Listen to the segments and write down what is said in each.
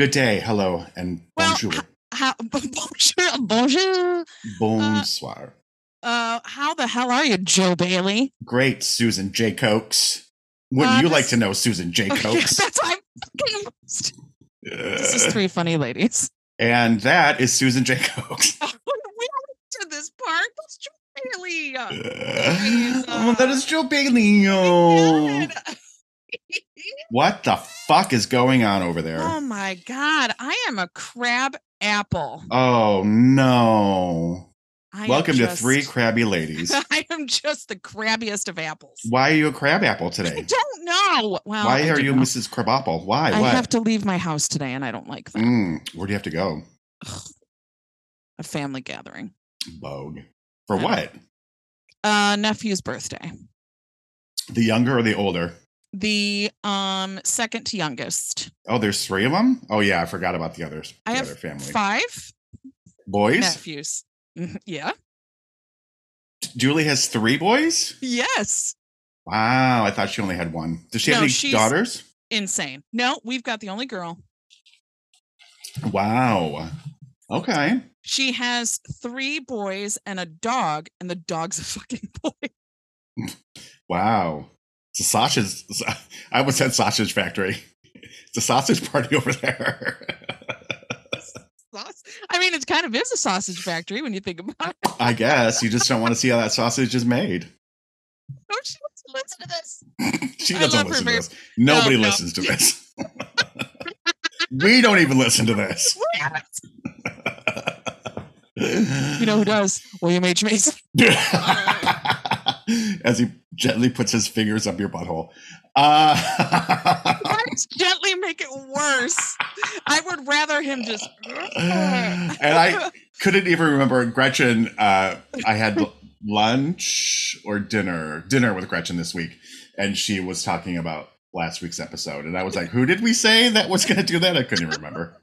Good day, hello, and Well, bonjour. how bonjour, bonjour. Bonsoir. Uh, how the hell are you, Joe Bailey? Great, Susan J. Cokes. Wouldn't Uh, you like to know Susan J. Cokes? That's why I'm fucking lost. This is Uh, three funny ladies. and that is Susan J. Cokes. we went to this park. That's Joe Bailey. Uh, oh, that uh, is Joe Bailey. Oh. What the fuck is going on over there? oh my god, I am a crab apple. Oh no. I Welcome to Three Crabby Ladies. I am just the crabbiest of apples. Why are you a crab apple today? I don't know. Well, Why I are you know. Mrs. Crabapple? Why? I what? have to leave my house today, and I don't like that. Mm, where do you have to go? A family gathering. Vogue. For what? Uh, nephew's birthday. The younger or the older? The um second to youngest. Oh, there's three of them. Oh yeah, I forgot about the others. The I have other family. five boys. nephews. Mhm, Yeah. Julie has three boys. Yes. Wow, I thought she only had one. Does she have any daughters? Insane. No, we've got the only girl. Wow. Okay. She has three boys and a dog, and the dog's a fucking boy. Wow. It's a sausage. I almost said sausage factory. It's a sausage party over there. I mean, it kind of is a sausage factory when you think about it. I guess you just don't want to see how that sausage is made. Oh, she wants to listen to this. She doesn't listen to this. Nobody No, no. listens to this. we don't even listen to this. You know who does? William H. Mason. As he gently puts his fingers up your butthole. Uh, Let's gently make it worse. I would rather him just. and I couldn't even remember Gretchen. Uh, I had lunch or dinner, dinner with Gretchen this week, and she was talking about last week's episode, and I was like, "Who did we say that was going to do that?" I couldn't even remember.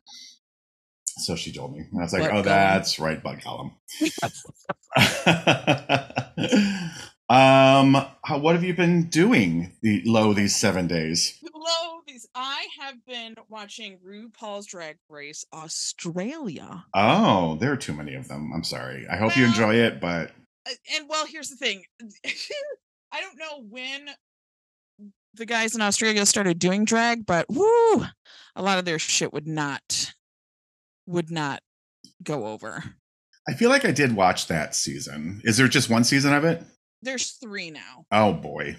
So she told me, and I was like, Butt "Oh, Gollum. that's right, Bud Gollum." um, how, what have you been doing the low these seven days? Low these. I have been watching RuPaul's Drag Race Australia. Oh, there are too many of them. I'm sorry. I hope you enjoy it, but Uh, And well, here's the thing. I don't know when the guys in Australia started doing drag, but woo, a lot of their shit would not would not go over. I feel like I did watch that season. Is there just one season of it? There's three now. Oh boy.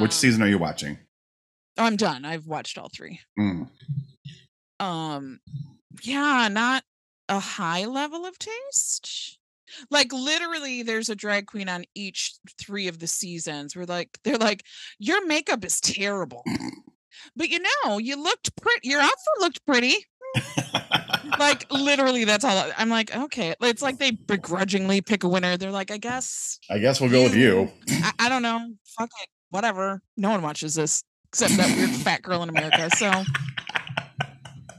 Which Um, season are you watching? I'm done. I've watched all three. Mm. um yeah not a high level of taste like literally there's a drag queen on each three of the seasons where like they're like your makeup is terrible but you know you looked pretty your outfit looked pretty like literally that's all I- i'm like okay it's like they begrudgingly pick a winner they're like i guess I guess we'll go with you. i, I don't know fuck it whatever no one watches this except that weird fat girl in america so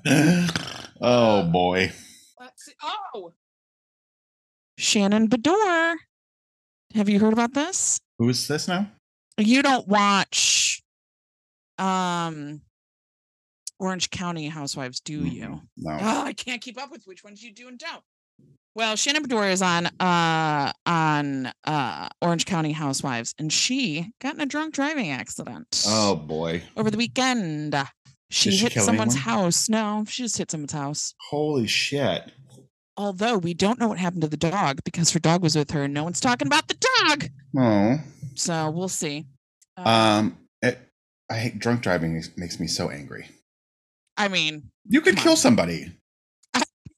oh boy. Let's see. Oh, Shannon Beador. Have you heard about this? Who's this now? You don't watch um Orange County Housewives, do you? No. Oh, I can't keep up with which ones you do and don't. Well, Shannon Beador is on uh on uh Orange County Housewives, and she got in a drunk driving accident Oh boy. over the weekend. She she hit someone's anyone? house. No, she just hit someone's house. Holy shit. Although we don't know what happened to the dog because her dog was with her and no one's talking about the dog. Oh. So we'll see. Uh, Um it, I hate drunk driving makes me so angry. I mean, You could kill on. somebody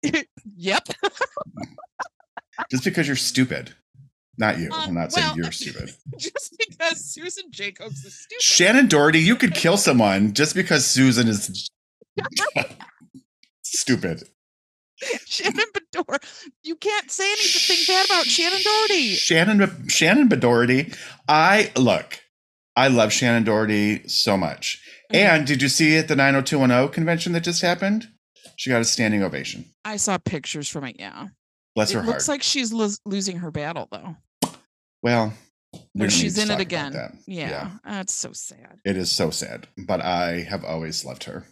yep. just because you're stupid. Not you. I'm Um, not saying you're stupid. Just because Susan Jacobs is stupid. Shannen Doherty, you could kill someone just because Susan is stupid. Shannon Beador. You can't say anything bad about Shannen Doherty. Shannon Shannen Doherty. I look. I love Shannen Doherty so much. Mhm. And did you see at the 90210 convention that just happened? She got a standing ovation. I saw pictures from it. Yeah. Bless it her heart. looks like she's lo- losing her battle, though. well, need she's to in it again. that. Yeah. That's so sad. It is so sad, but I have always loved her.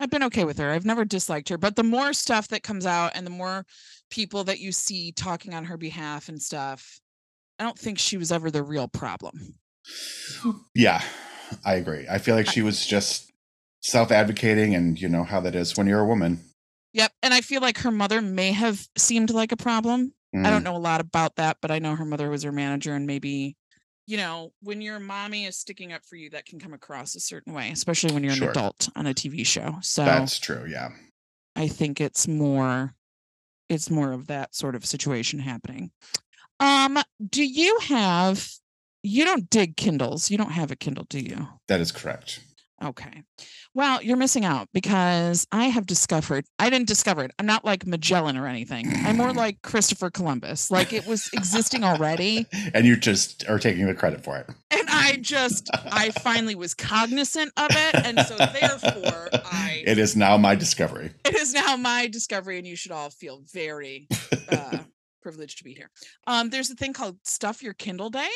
I've been okay with her. I've never disliked her, but the more stuff that comes out and the more people that you see talking on her behalf and stuff, I don't think she was ever the real problem. Yeah, I agree. I feel like she was just self advocating, and you know how that is when you're a woman. Yep. And I feel like her mother may have seemed like a problem. I Mm, don't know a lot about that, but I know her mother was her manager and maybe, you know, when your mommy is sticking up for you, that can come across a certain way, especially when you're Sure. an adult on a TV show. So That's true. Yeah. I think it's more it's more of that sort of situation happening. Um, do you have you don't dig Kindles. You don't have a Kindle, do you? That is correct. Okay. Well, you're missing out because I have discovered, I didn't discover it. I'm not like Magellan or anything. I'm more like Christopher Columbus. Like it was existing already. And you just are taking the credit for it. And I just, I finally was cognizant of it. And so therefore, I, It is now my discovery. it is now my discovery, and you should all feel very uh, privileged to be here. Um, there's a thing called Stuff Your Kindle Day.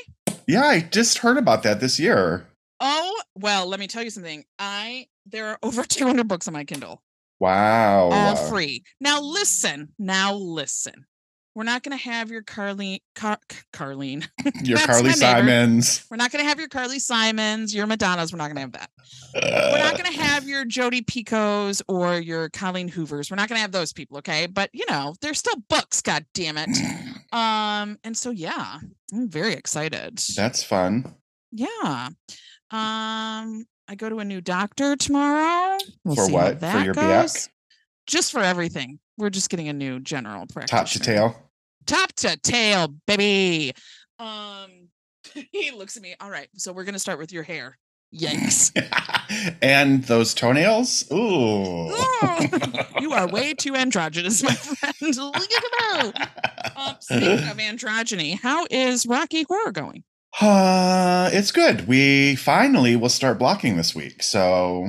Yeah, I just heard about that this year. Oh, well, let me tell you something. I, there are over 200 books on my Kindle. Wow. all free. Now listen, now listen. We're not going to have your Carlene, Car- Carlene. Your Carly. Simons. We're not going to have your Carly Simons, your Madonnas. We're not going to have that. We're not going to have your Jodi Picoults or your Colleen Hoovers. We're not going to have those people, okay? But you know, they're still books. God damn it. Um, and so yeah, I'm very excited. That's fun. Yeah. Um, I go to a new doctor tomorrow. We'll For what? For your back? goes. Just for everything. We're just getting a new general practice. Top to tail. Top to tail, baby. Um, he looks at me. All right, so we're gonna start with your hair. Yikes! and those toenails. Ooh. Ooh, you are way too androgynous, my friend. Look at that. Um, speaking of androgyny, how is Rocky Horror going? Uh, it's good. We finally will start blocking this week. So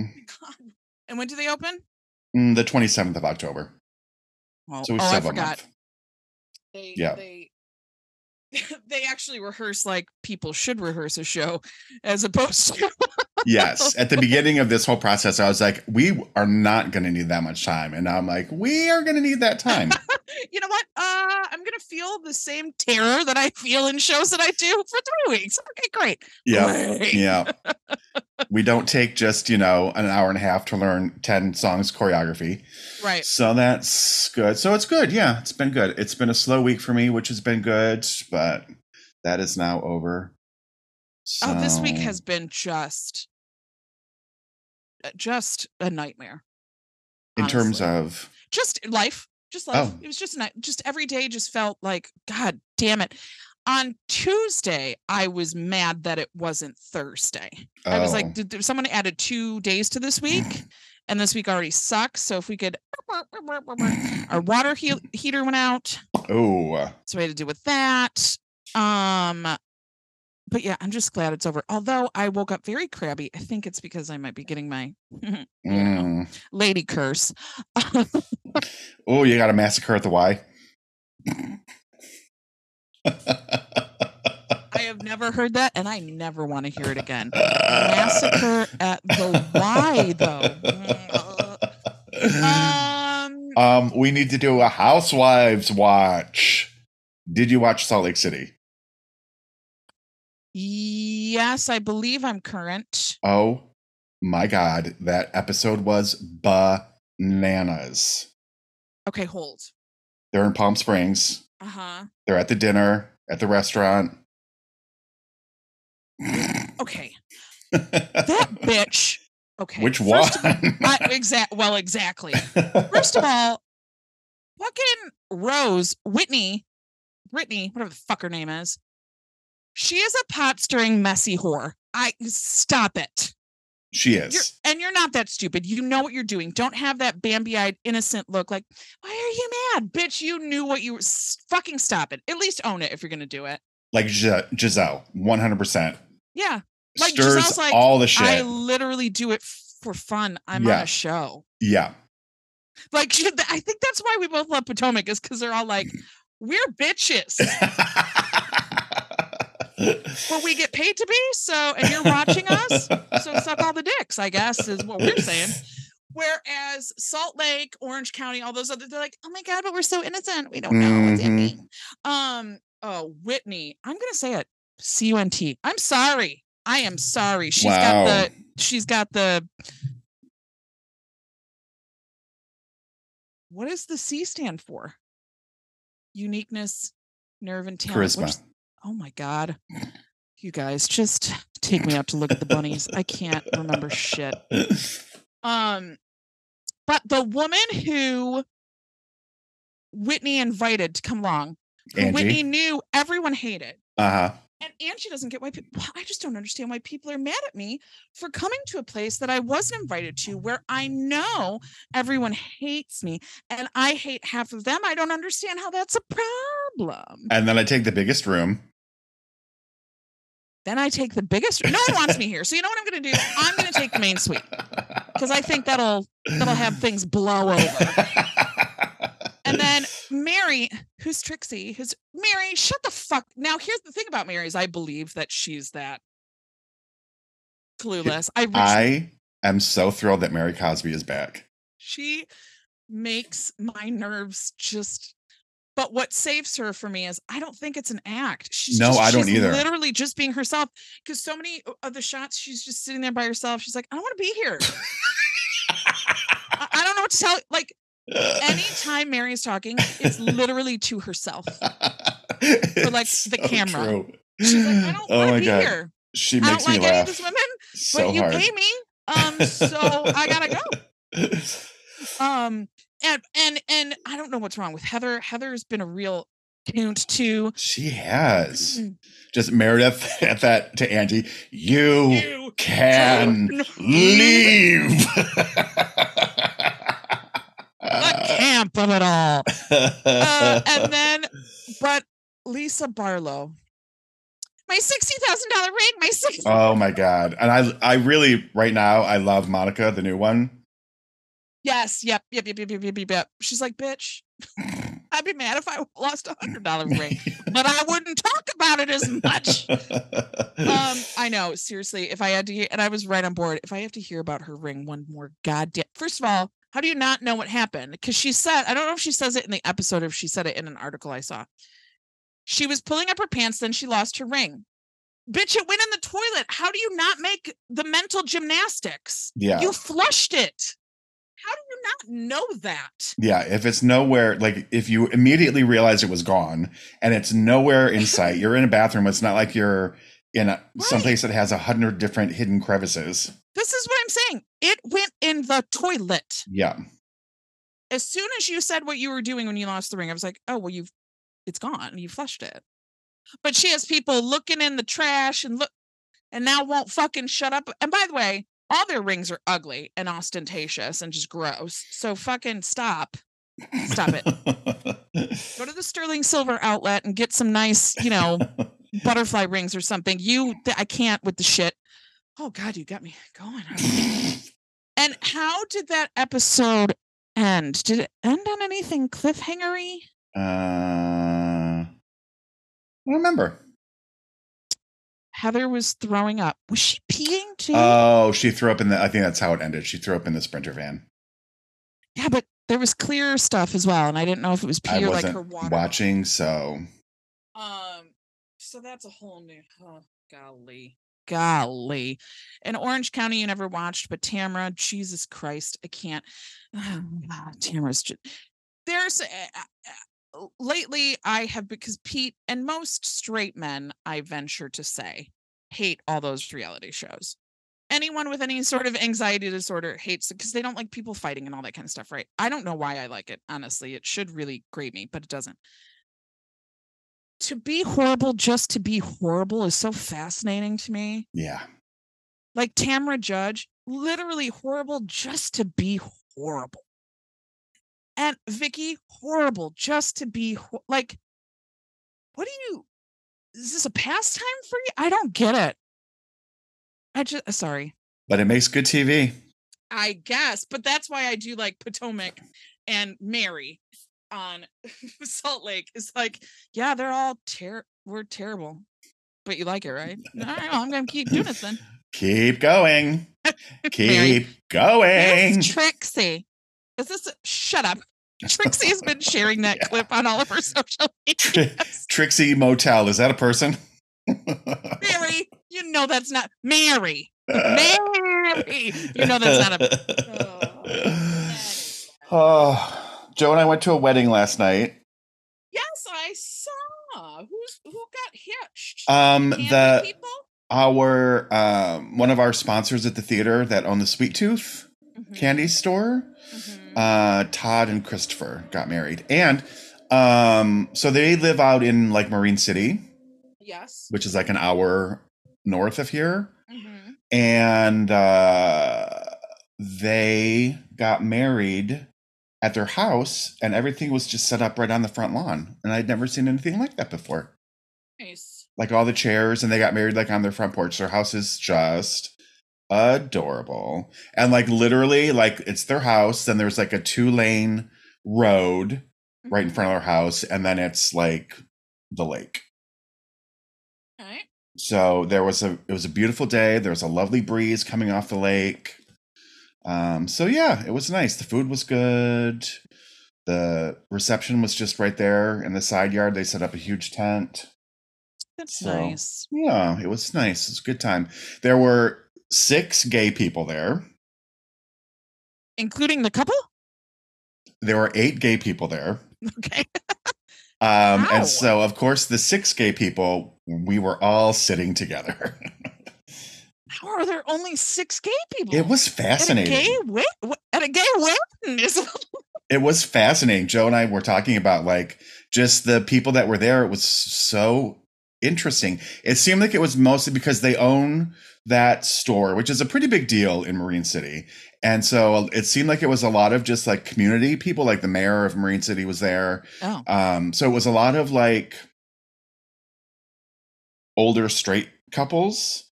And when do they open? mm, the 27th of October. Oh, So we oh, still I have a forgot. They, Yeah. they they actually rehearse like people should rehearse a show, as opposed to Yes. At the beginning of this whole process, I was like, we are not going to need that much time. And now I'm like, we are going to need that time. you know what? Uh, I'm gonna feel the same terror that I feel in shows that I do for three weeks. Okay, great. yeah. Great. Yeah. We don't take just, you know, an hour and a half to learn 10 songs choreography. Right. So that's good. So it's good. Yeah, it's been good. It's been a slow week for me, which has been good, but that is now over. Oh, this week has been just just a nightmare. in terms of just life just life. Oh. it was just night just every day just felt like god damn it. On tuesday i was mad that it wasn't thursday. I was oh, like did, did someone added two days to this week and this week already sucks so if we could our water he- heater went out. Oh, so we had to deal with that. Um but yeah i'm just glad it's over although i woke up very crabby i think it's because i might be getting my mm. lady curse oh, you got a massacre at the Y. I have never heard that, and I never want to hear it again. Massacre at the Y, though. Um, um, we need to do a Housewives watch. Did you watch Salt Lake City? Yes, I believe I'm current. Oh my God, that episode was bananas. Okay, hold. They're in Palm Springs. Uh huh. They're at the dinner at the restaurant. Okay, that bitch. Okay, Which one? first of all- I, exact. Well, exactly. First of all, fucking Rose Whitney, Brittany, whatever the fuck her name is, she is a pot stirring messy whore. I stop it. she You're, is. and you're not that stupid. You know what you're doing. Don't have that Bambi-eyed innocent look like, why are you mad? Bitch, you knew what you were fucking stop it. At least own it if you're gonna do it. Like Gis- Gizelle, 100%. Yeah. Like, Stirs Gizelle's like, all the shit. I literally do it for fun. I'm on a show. yeah. Like I think that's why we both love Potomac, is because they're all like, we're bitches. but we get paid to be, so and you're watching us, so suck all the dicks, I guess, is what we're saying. Whereas Salt Lake, Orange County, all those other, they're like, oh my God, but we're so innocent. We don't know what's Mhm. happening. Um, oh, Whitney, I'm gonna say it. C-U-N-T. I'm sorry. I am sorry. She's got the she's got the what does the C stand for? Uniqueness, nerve, and talent. Charisma. Oh my god. You guys just take me out to look at the bunnies. I can't remember shit. Um, but the woman who Whitney invited to come along, Whitney knew everyone hated, Uh huh. and Angie doesn't get why people. I just don't understand why people are mad at me for coming to a place that I wasn't invited to, where I know everyone hates me, and I hate half of them. I don't understand how that's a problem. And then I take the biggest room. Then I take the biggest. No one wants me here, so you know what I'm going to do? I'm going to take the main suite because I think that'll that'll have things blow over. And then Mary, who's Trixie, who's Mary, shut the fuck. Now, here's the thing about Mary is I believe that she's that clueless. I, I am so thrilled that Mary Cosby is back. she makes my nerves just. But what saves her for me is I don't think it's an act. She's No, just, I don't she's either. Literally just being herself. Because so many of the shots, she's just sitting there by herself. She's like, I don't want to be here. I, I don't know what to tell. Like anytime Mary's talking, it's literally to herself. For like, It's the so camera. true. She's like, I don't Oh want to be God. here. She I makes don't like me any of laugh these women, so but you hard. pay me. Um, so I gotta go. Um, and and and I don't know what's wrong with Heather. Heather's been a real coont too. She has just Meredith at that to Angie. You, You can can leave. the camp of it all. Uh, and then, but Lisa Barlow, my sixty thousand dollar ring, my six. oh my god! And I, I really right now I love Monica, the new one. Yes. Yep. Yep. Yep. Yep. Yep. Yep. yep. She's like, bitch. I'd be mad if I lost a hundred dollar ring, but I wouldn't talk about it as much. um, I know, seriously, if I had to hear, and I was right on board, if I have to hear about her ring one more goddamn, first of all, how do you not know what happened? Because she said, I don't know if she says it in the episode or if she said it in an article I saw. She was pulling up her pants, then she lost her ring. Bitch, it went in the toilet. How do you not make the mental gymnastics? Yeah. You flushed it. How do you not know that? yeah. If it's nowhere, like if you immediately realize it was gone and it's nowhere in sight, you're in a bathroom. It's not like you're in a someplace that has a hundred different hidden crevices. This is what I'm saying. It went in the toilet. Yeah, As soon as you said what you were doing when you lost the ring, I was like, oh, well, you've it's gone. You flushed it. But she has people looking in the trash and look and now won't fucking shut up. And by the way, all their rings are ugly and ostentatious and just gross. So fucking stop. Stop it. Go to the Sterling Silver outlet and get some nice, you know, butterfly rings or something. You, I can't with the shit. Oh God, you got me going. And how did that episode end? Did it end on anything cliffhangery? Uh, I don't remember. Heather was throwing up. Was she peeing too? Oh, she threw up in the. I think that's how it ended. She threw up in the sprinter van. yeah, but there was clear stuff as well, and I didn't know if it was I pee or like wasn't her water. watching, so Um, so that's a whole new. Oh, golly, golly. In Orange County, you never watched, but Tamara, Jesus Christ, I can't. Tamara's just. There's uh, uh, lately I have because Pete and most straight men, I venture to say, hate all those reality shows. Anyone with any sort of anxiety disorder hates it because they don't like people fighting and all that kind of stuff, right? I don't know why I like it. Honestly, it should really grate me, but it doesn't to be horrible just to be horrible is so fascinating to me. yeah. Like Tamara Judge, literally horrible just to be horrible. And Vicky, horrible just to be ho- like, what do you? Is this a pastime for you? I don't get it. I just uh, sorry. But it makes good TV. I guess, but that's why I do like Potomac and Mary on Salt Lake. Is like, yeah, they're all ter- we're terrible, but you like it, right? All right, well, I'm gonna keep doing it then. Keep going. Keep going. It's Trixie. Is this? A, shut up. Trixie has been sharing that Yeah. clip on all of her social media. Trixie Motel. Is that a person? Mary, you know that's not Mary. Mary, you know that's not a. Oh, Joe and I went to a wedding last night. Yes, I saw. Who's who got hitched? Um, the people. our um one of our sponsors at the theater that own the Sweet Tooth Mhm, candy store, mhm. uh, Todd and Christopher got married, and um, so they live out in like Marine City, yes. which is like an hour north of here, Mhm. and uh, they got married at their house, and everything was just set up right on the front lawn, and I'd never seen anything like that before. Nice. like all the chairs and they got married like on their front porch their house is just adorable and like literally like it's their house then there's like a two lane road right in Mhm. front of their house and then it's like the lake Okay. so there was a it was a beautiful day there was a lovely breeze coming off the lake um so yeah it was nice the food was good the reception was just right there in the side yard they set up a huge tent That's So- nice. Yeah, it was nice. It was a good time. There were six gay people there. Including the couple? There were eight gay people there. Okay. Um, Wow. and so, of course, the six gay people, we were all sitting together. How are there only six gay people? it was at a fascinating. gay wed- at a gay wedding. Is It was fascinating. Joe and I were talking about like just the people that were there. It was so interesting. It seemed like it was mostly because they own that store, which is a pretty big deal in Marine City. And so it seemed like it was a lot of just like community people, like the mayor of Marine City was there. oh, Um, so it was a lot of like older straight couples.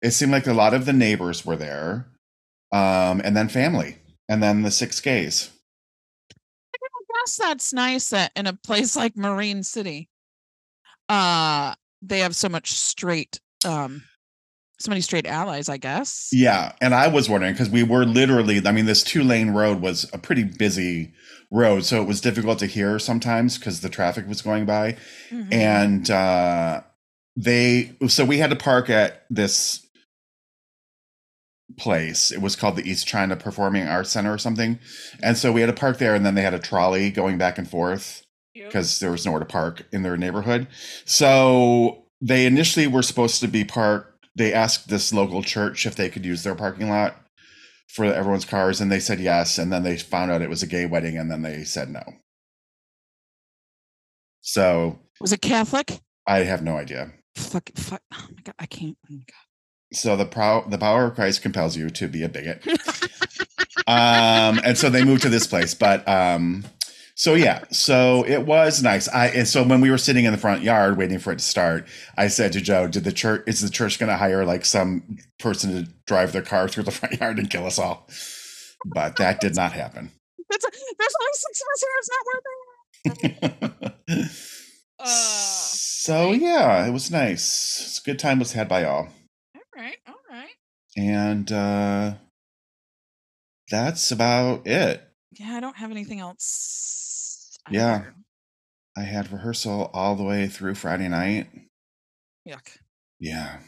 It seemed like a lot of the neighbors were there. Um, and then family, and then the six gays. I guess that's nice that in a place like Marine City, uh, they have so much straight, um, so many straight allies. I guess. Yeah, and I was wondering because we were literally, I mean, this two lane road was a pretty busy road, so it was difficult to hear sometimes because the traffic was going by. Mhm. And uh, they, so we had to park at this place. It was called the East China Performing Arts Center or something. And so we had to park there, and then they had a trolley going back and forth Yep. because there was nowhere to park in their neighborhood. So they initially were supposed to be parked. They asked this local church if they could use their parking lot for everyone's cars, and they said yes. And then they found out it was a gay wedding, and then they said no. So was it Catholic? I have no idea. Fuck, fuck. Oh my god, I can't. oh my So the prow- the power of Christ compels you to be a bigot. um, and so they moved to this place, but um, so yeah, so it was nice. I and so when we were sitting in the front yard waiting for it to start, I said to Joe, "Did the church is the church going to hire like some person to drive their car through the front yard and kill us all?" But that did not happen. That's a, there's only six of us here. It's not worth it. Uh, so yeah, it was nice. It's a good time was had by all. all right, all right. And uh that's about it. Yeah, I don't have anything else. Yeah. I had rehearsal all the way through Friday night. Yuck. Yeah.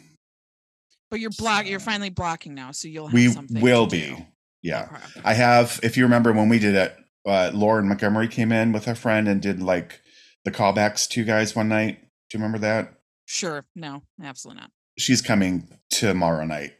But you're block. You're finally blocking now, so you'll have We something. will be. do. Yeah. Okay. I have, if you remember when we did it, uh, Lauren Montgomery came in with her friend and did like the callbacks to you guys one night. Do you remember that? Sure. No, absolutely not. She's coming tomorrow night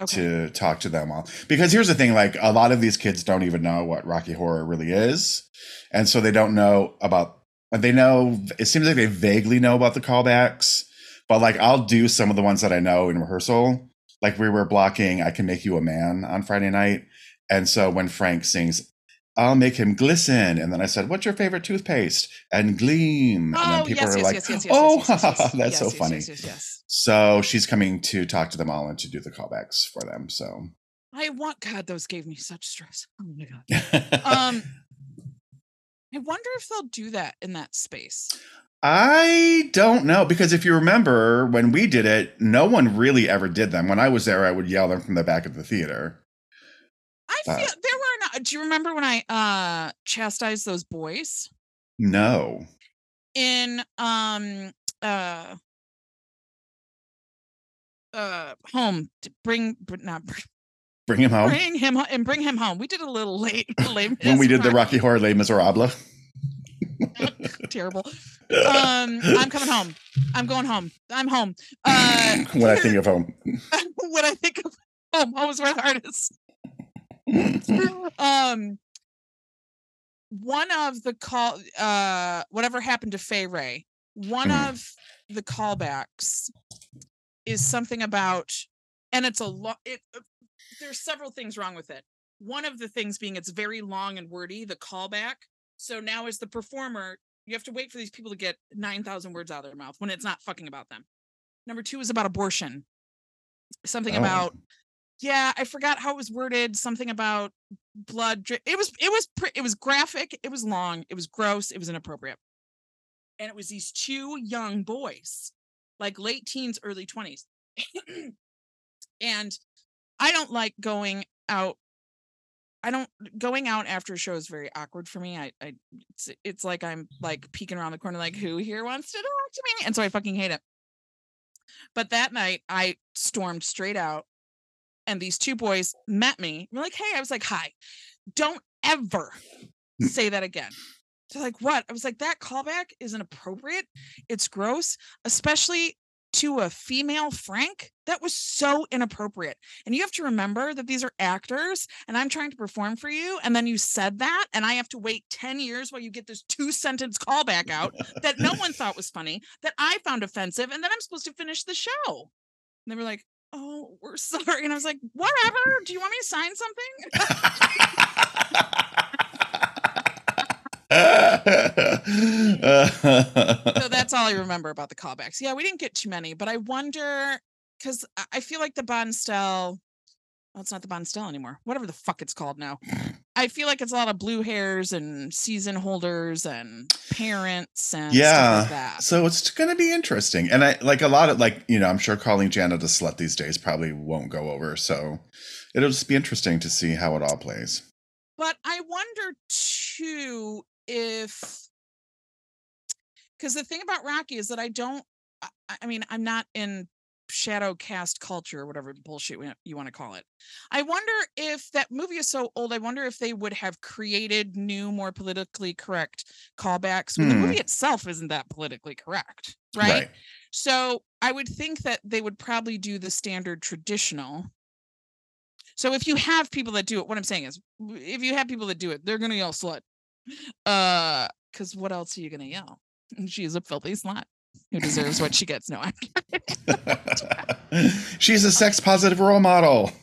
Okay. to talk to them all. Because here's the thing like, a lot of these kids don't even know what Rocky Horror really is. And so they don't know about, they know, it seems like they vaguely know about the callbacks. But like, I'll do some of the ones that I know in rehearsal. Like, we were blocking I Can Make You a Man on Friday night. And so when Frank sings, I'll make him glisten. And then I said, What's your favorite toothpaste? And gleam. and then Oh, people yes, are yes, like, yes, Oh, that's so funny. So she's coming to talk to them all and to do the callbacks for them. So, I want God. Those gave me such stress. Oh my God. Um, I wonder if they'll do that in that space. I don't know because if you remember when we did it, no one really ever did them. When I was there, I would yell them from the back of the theater. I feel uh, there were not. Do you remember when I uh chastised those boys? No. In um uh uh home to bring not bring him home. Bring him and bring him home. We did a little late. late when we did the Rocky Horror Les Miserables. Terrible. Um, I'm coming home. I'm going home. I'm home. Uh, when I think of home. when I think of home, home is where the heart is. um, one of the call, uh, whatever happened to Fay Wray, one mm. of the callbacks is something about, and it's a lot. It uh, there's several things wrong with it. One of the things being it's very long and wordy. The callback. So now, as the performer, you have to wait for these people to get 9,000 words out of their mouth when it's not fucking about them. Number two is about abortion. Something oh. about, yeah, I forgot how it was worded. Something about blood. It was, it was, it was graphic. It was long. It was gross. It was inappropriate. And it was these two young boys, like late teens, early 20s. and I don't like going out I don't going out after a show is very awkward for me. I, I it's, it's like I'm like peeking around the corner, like who here wants to talk to me? And so I fucking hate it. But that night I stormed straight out and these two boys met me. We're like, hey, I was like, hi, don't ever hmm. say that again. They're like, what? I was like, that callback isn't appropriate. It's gross, especially to a female Frank, that was so inappropriate. And you have to remember that these are actors and I'm trying to perform for you. And then you said that, and I have to wait 10 years while you get this two sentence callback out that no one thought was funny, that I found offensive, and then I'm supposed to finish the show. And they were like, Oh, we're sorry. And I was like, Whatever. Do you want me to sign something? so that's all I remember about the callbacks. Yeah, we didn't get too many, but I wonder because I feel like the Bonstelle. Well, it's not the Bonstelle anymore. Whatever the fuck it's called now. I feel like it's a lot of blue hairs and season holders and parents and yeah. Like so it's going to be interesting, and I like a lot of like you know I'm sure calling Janet a slut these days probably won't go over. So it'll just be interesting to see how it all plays. But I wonder too if because the thing about Rocky is that I don't I, I mean I'm not in shadow cast culture or whatever bullshit you want to call it. I wonder if that movie is so old. I wonder if they would have created new, more politically correct callbacks when the movie hmm. itself isn't that politically correct, right? right? So I would think that they would probably do the standard traditional. So if you have people that do it, what I'm saying is, if you have people that do it, they're gonna yell slut uh, because what else are you gonna yell? She is a filthy slut who deserves what she gets. No, I'm She's a sex positive role model.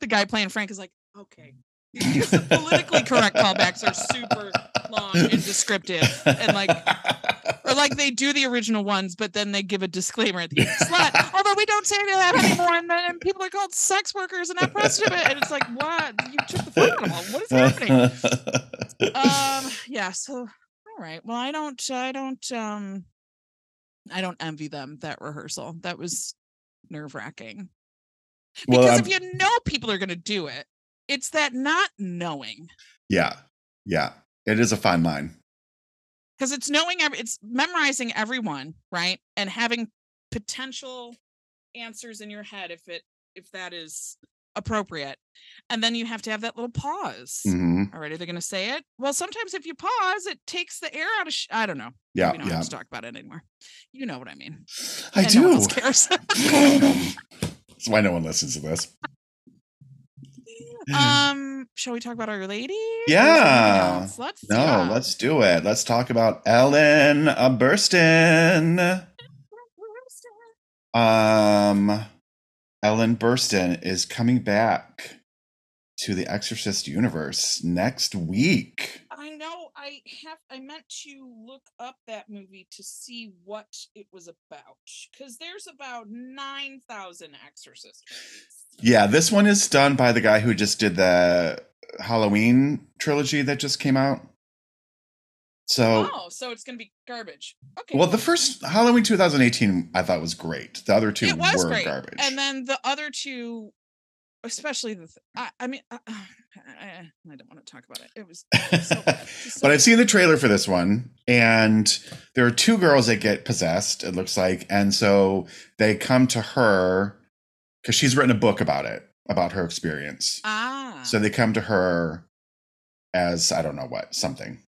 the guy playing Frank is like, okay. the politically correct callbacks are super long and descriptive and like or like they do the original ones, but then they give a disclaimer at the end. Slut. Although we don't say that anymore, and then people are called sex workers and not prostitute. And it's like, what? You took the fuck out What is happening? um, yeah. So, all right. Well, I don't. I don't. Um, I don't envy them that rehearsal. That was nerve wracking. Because well, if you know people are going to do it, it's that not knowing. Yeah. Yeah. It is a fine line because it's knowing every it's memorizing everyone right and having potential answers in your head if it if that is appropriate and then you have to have that little pause mm-hmm. all right are they going to say it well sometimes if you pause it takes the air out of sh- i don't know yeah we don't yeah. have to talk about it anymore you know what i mean i and do no cares that's why no one listens to this um, shall we talk about Our Lady? Yeah. Let's no, yeah. let's do it. Let's talk about Ellen Burstyn. Um, Ellen Burstyn is coming back to the Exorcist universe next week. I know. I have I meant to look up that movie to see what it was about because there's about nine thousand Exorcist movies. Yeah, this one is done by the guy who just did the Halloween trilogy that just came out. So, Oh, so it's gonna be garbage. Okay. well, the first Halloween 2018 I thought was great. The other two it was were great, garbage. and then the other two, especially the. Th- I, I mean, I, I, I don't want to talk about it. It was. so bad, just so but I've seen the trailer for this one, and there are two girls that get possessed, it looks like. And so they come to her because she's written a book about it, about her experience. Ah. So they come to her as, I don't know what, something.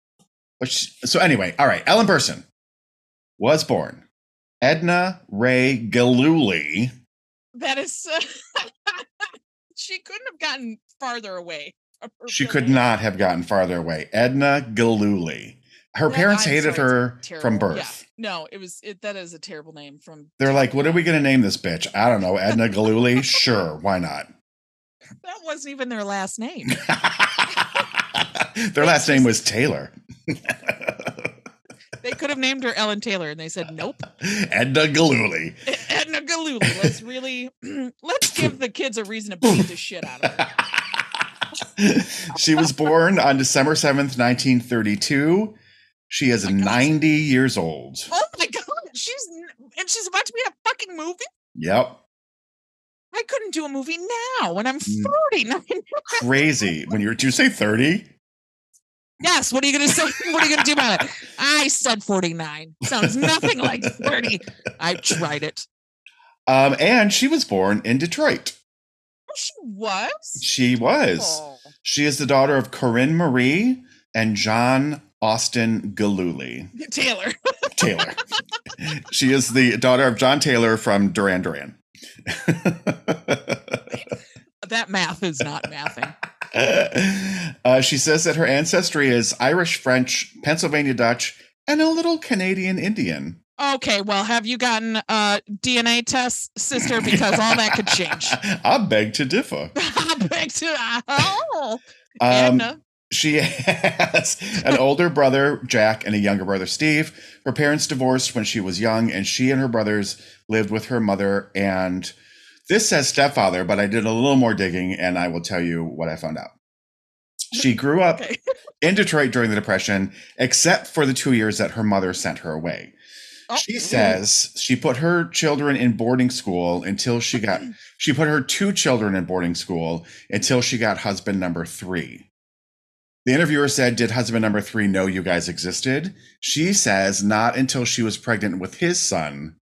She, so anyway, all right, Ellen Burstyn was born Edna Rae Gillooly. that is. she couldn't have gotten farther away. She could not have gotten farther away. Edna Gillooly. Her That- parents hated her from terrible. Yeah. birth. No, it was it. That is a terrible name from. They're like, what are we going to name this bitch? I don't know. Edna Gillooly? sure, why not? That wasn't even their last name. Their last name was Taylor. They could have named her Ellen Taylor, and they said nope. Edna Gillooly. Edna Gillooly. Let's really let's give the kids a reason to beat the shit out of her. she was born on December 7th, 1932. She is Oh my God. 90 years old. Oh my god, she's and she's about to be in a fucking movie. Yep. I couldn't do a movie now when I'm Mm. 49. Crazy. When you're, did you say 30? yes, what are you gonna say? What are you gonna do about it? I said 49. Sounds nothing like 30. I tried it. Um, and she was born in Detroit. Oh, she was. She was. Oh. She is the daughter of Corinne Marie and John Austin Gillooly. Taylor. Taylor. she is the daughter of John Taylor from Duran Duran. That math is not mathing. Uh, she says that her ancestry is Irish, French, Pennsylvania Dutch, and a little Canadian Indian. Okay, well, have you gotten uh DNA tests, sister? Because all that could change. I beg to differ. I beg to oh, Um, Edna. She has an older brother, Jack, and a younger brother, Steve. Her parents divorced when she was young, and she and her brothers lived with her mother. And this says stepfather, but I did a little more digging, and I will tell you what I found out. She grew up Okay. in Detroit during the Depression, except for the two years that her mother sent her away. Oh, She mm. says she put her children in boarding school until she got, she put her two children in boarding school until she got husband number three. The interviewer said, Did husband number three know you guys existed? She says, Not until she was pregnant with his son,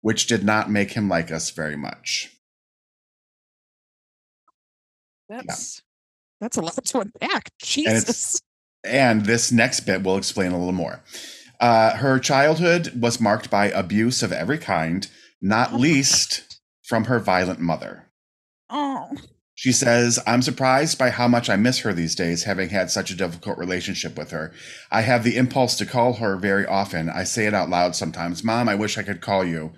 which did not make him like us very much. That's that's a lot to unpack. Jesus. And this next bit will explain a little more. Uh, her childhood was marked by abuse of every kind, not Oh least from her violent mother. Oh, She says, I'm surprised by how much I miss her these days, having had such a difficult relationship with her. I have the impulse to call her very often. I say it out loud sometimes Mom, I wish I could call you.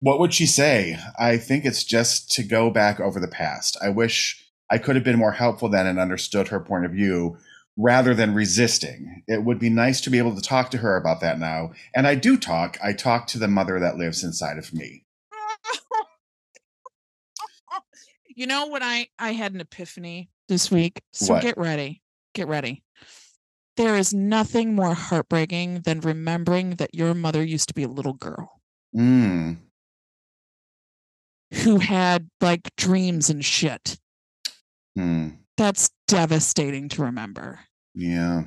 What would she say? I think it's just to go back over the past. I wish I could have been more helpful then and understood her point of view rather than resisting. It would be nice to be able to talk to her about that now. And I do talk. I talk to the mother that lives inside of me. You know what? I I had an epiphany this week. So What? get ready. Get ready. There is nothing more heartbreaking than remembering that your mother used to be a little girl Mm. who had like dreams and shit. Hmm. That's devastating to remember. Yeah.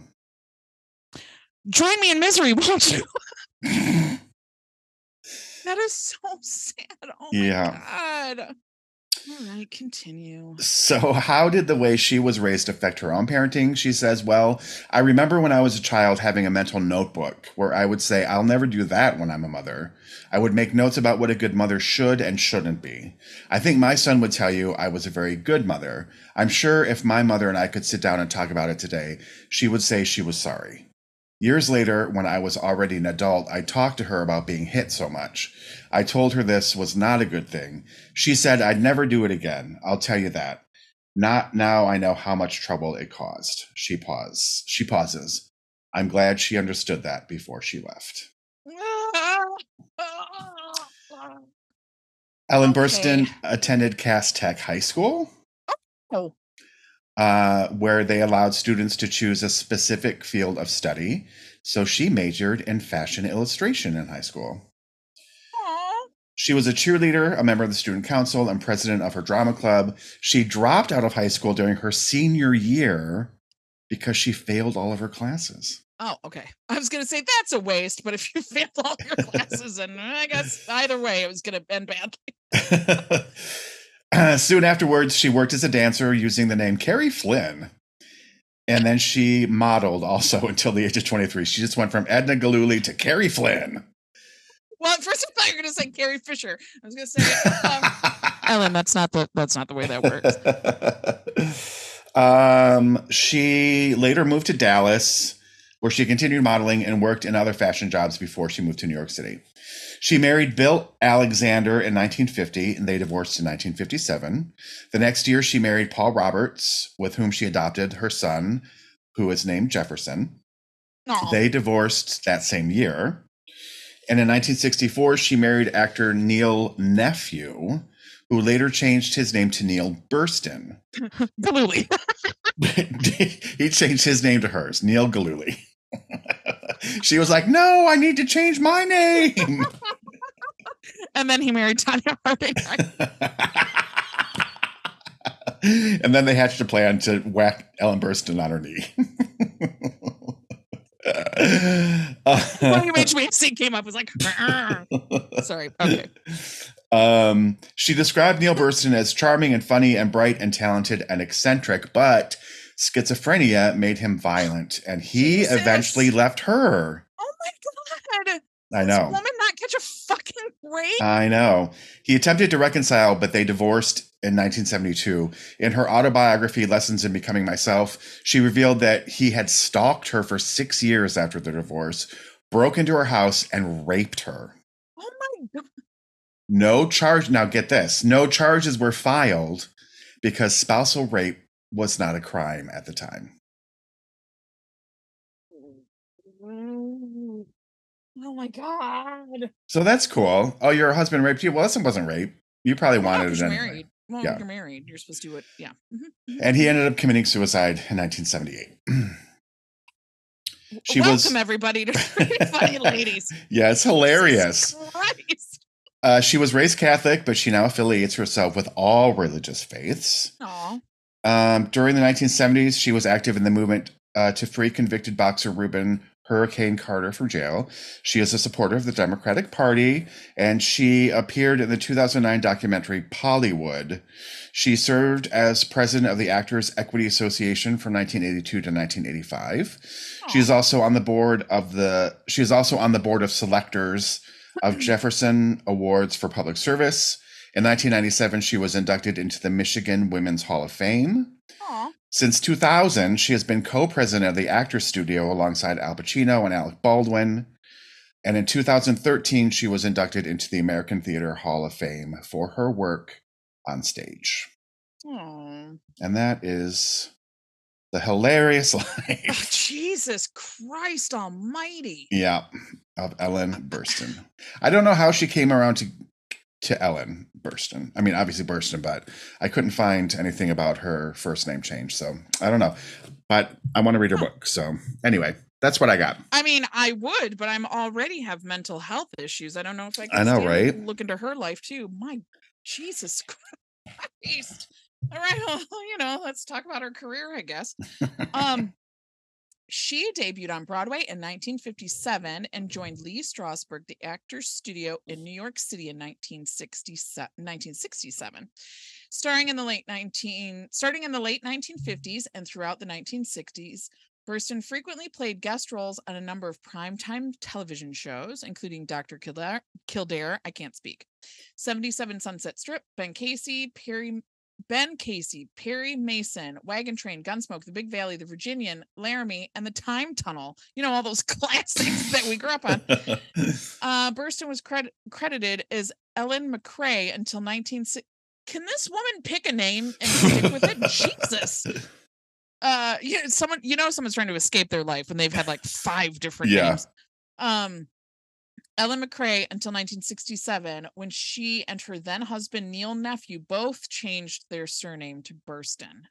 Join me in misery, won't you? That is so sad. Oh Yeah. god. All right, continue. So, how did the way she was raised affect her own parenting? She says, Well, I remember when I was a child having a mental notebook where I would say, I'll never do that when I'm a mother. I would make notes about what a good mother should and shouldn't be. I think my son would tell you I was a very good mother. I'm sure if my mother and I could sit down and talk about it today, she would say she was sorry. Years later, when I was already an adult, I talked to her about being hit so much. I told her this was not a good thing. She said I'd never do it again. I'll tell you that. Not now I know how much trouble it caused. She paused. She pauses. I'm glad she understood that before she left. Ellen Okay. Burstyn attended Cass Tech High School, Oh, uh, where they allowed students to choose a specific field of study. So she majored in fashion illustration in high school. She was a cheerleader, a member of the student council, and president of her drama club. She dropped out of high school during her senior year because she failed all of her classes. Oh, okay. I was gonna say that's a waste, but if you failed all your classes, and I guess either way, it was gonna end badly. Uh, Soon afterwards, she worked as a dancer using the name Carrie Flynn. And then she modeled also until the age of 23. She just went from Edna Gillooly to Carrie Flynn. Well, first I thought you were gonna say Carrie Fisher. I was gonna say um, Ellen. That's not the that's not the way that works. um, she later moved to Dallas, where she continued modeling and worked in other fashion jobs before she moved to New York City. She married Bill Alexander in 1950, and they divorced in 1957. The next year, she married Paul Roberts, with whom she adopted her son, who is named Jefferson. Aw. They divorced that same year. And in 1964, she married actor Neil Nephew, who later changed his name to Neil Burstyn. Gillooly. he changed his name to hers, Neil Gillooly. she was like, No, I need to change my name. and then he married Tonya Harding. and then they hatched a plan to whack Ellen Burstyn on her knee. William H. Macy came up was like, "Arr." sorry. Okay. Um, she described Neil Burstyn as charming and funny and bright and talented and eccentric, but schizophrenia made him violent, and he Jesus. eventually left her. Oh my god. I know. woman not catch a fucking break? I know. He attempted to reconcile, but they divorced in 1972. In her autobiography, Lessons in Becoming Myself, she revealed that he had stalked her for six years after the divorce, broke into her house, and raped her. oh my god. No charge. Now, get this no charges were filed because spousal rape was not a crime at the time. Oh my god. So that's cool. Oh, your husband raped you? Well, this wasn't rape. You probably Well, wanted it you're anyway. married. Well, Yeah. you're married. You're supposed to do it. Yeah. Mhm. And he ended up committing suicide in 1978. She Welcome was- everybody to Pretty Funny Ladies. yeah, it's hilarious. Uh, she was raised Catholic, but she now affiliates herself with all religious faiths. Aw. Um, during the 1970s, she was active in the movement uh, to free convicted boxer Rubin Hurricane Carter from jail. She is a supporter of the Democratic Party, and she appeared in the 2009 documentary Poliwood. She served as president of the Actors Equity Association from 1982 to 1985. She is also on the board of the. She is also on the board of selectors of Jefferson Awards for Public Service. In 1997, she was inducted into the Michigan Women's Hall of Fame. Aw. Since 2000, she has been co president of the Actors Studio alongside Al Pacino and Alec Baldwin. And in 2013, she was inducted into the American Theater Hall of Fame for her work on stage. Aw. And that is the hilarious Oh, life, Jesus Christ Almighty. yeah, of Ellen Burstyn. I don't know how she came around to to Ellen Burstyn. I mean, obviously Burstyn, but I couldn't find anything about her first name change. So I don't know. But I want to read her book. So anyway, that's what I got. I mean, I would, but I'm already have mental health issues. I don't know if I can I know, right? Look into her life too. My Jesus Christ. All right, well, you know, let's talk about her career, I guess. Um she debuted on Broadway in 1957 and joined Lee Strasberg, the Actors Studio in New York City in 1967. 1967. Starring in the late 19 starting in the late 1950s and throughout the 1960s, Burstyn frequently played guest roles on a number of primetime television shows, including Dr. Kildare, Kildare, I can't speak, 77 Sunset Strip, Ben Casey, Perry Ben Casey, Perry Mason, Wagon Train, Gunsmoke, The Big Valley, The Virginian, Laramie, and The Time Tunnel. You know, all those classics that we grew up on. Uh, Burstyn was cred- credited as Ellen McRae until 19... Can this woman pick a name and stick with it? Jesus. uh yeah someone you know someone's trying to escape their life when they've had like five different Yeah. names um ellen mcrae until 1967 when she and her then husband neil nephew both changed their surname to burstyn.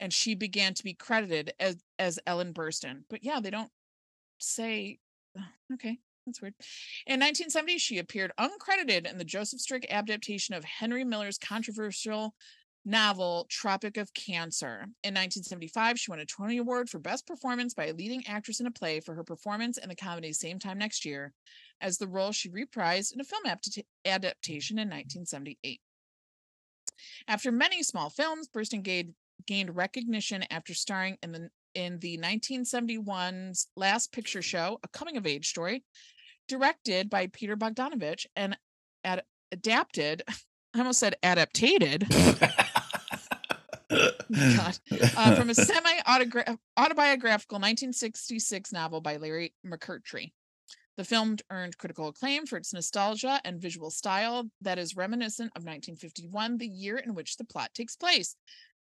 And she began to be credited as as ellen burstyn. But yeah they don't say okay that's weird. In 1970 she appeared uncredited in the joseph strick adaptation of henry miller's controversial novel Tropic of Cancer. In 1975, she won a Tony Award for Best Performance by a Leading Actress in a Play for her performance in the comedy Same Time Next Year, as the role she reprised in a film apta- adaptation in 1978. After many small films, Burstyn gained, gained recognition after starring in the in the 1971's Last Picture Show, a coming-of-age story, directed by Peter Bogdanovich and ad- adapted. I almost said adapted. God. uh, from a semi autobiographical 1966 novel by Larry McMurtry. The film earned critical acclaim for its nostalgia and visual style that is reminiscent of 1951, the year in which the plot takes place.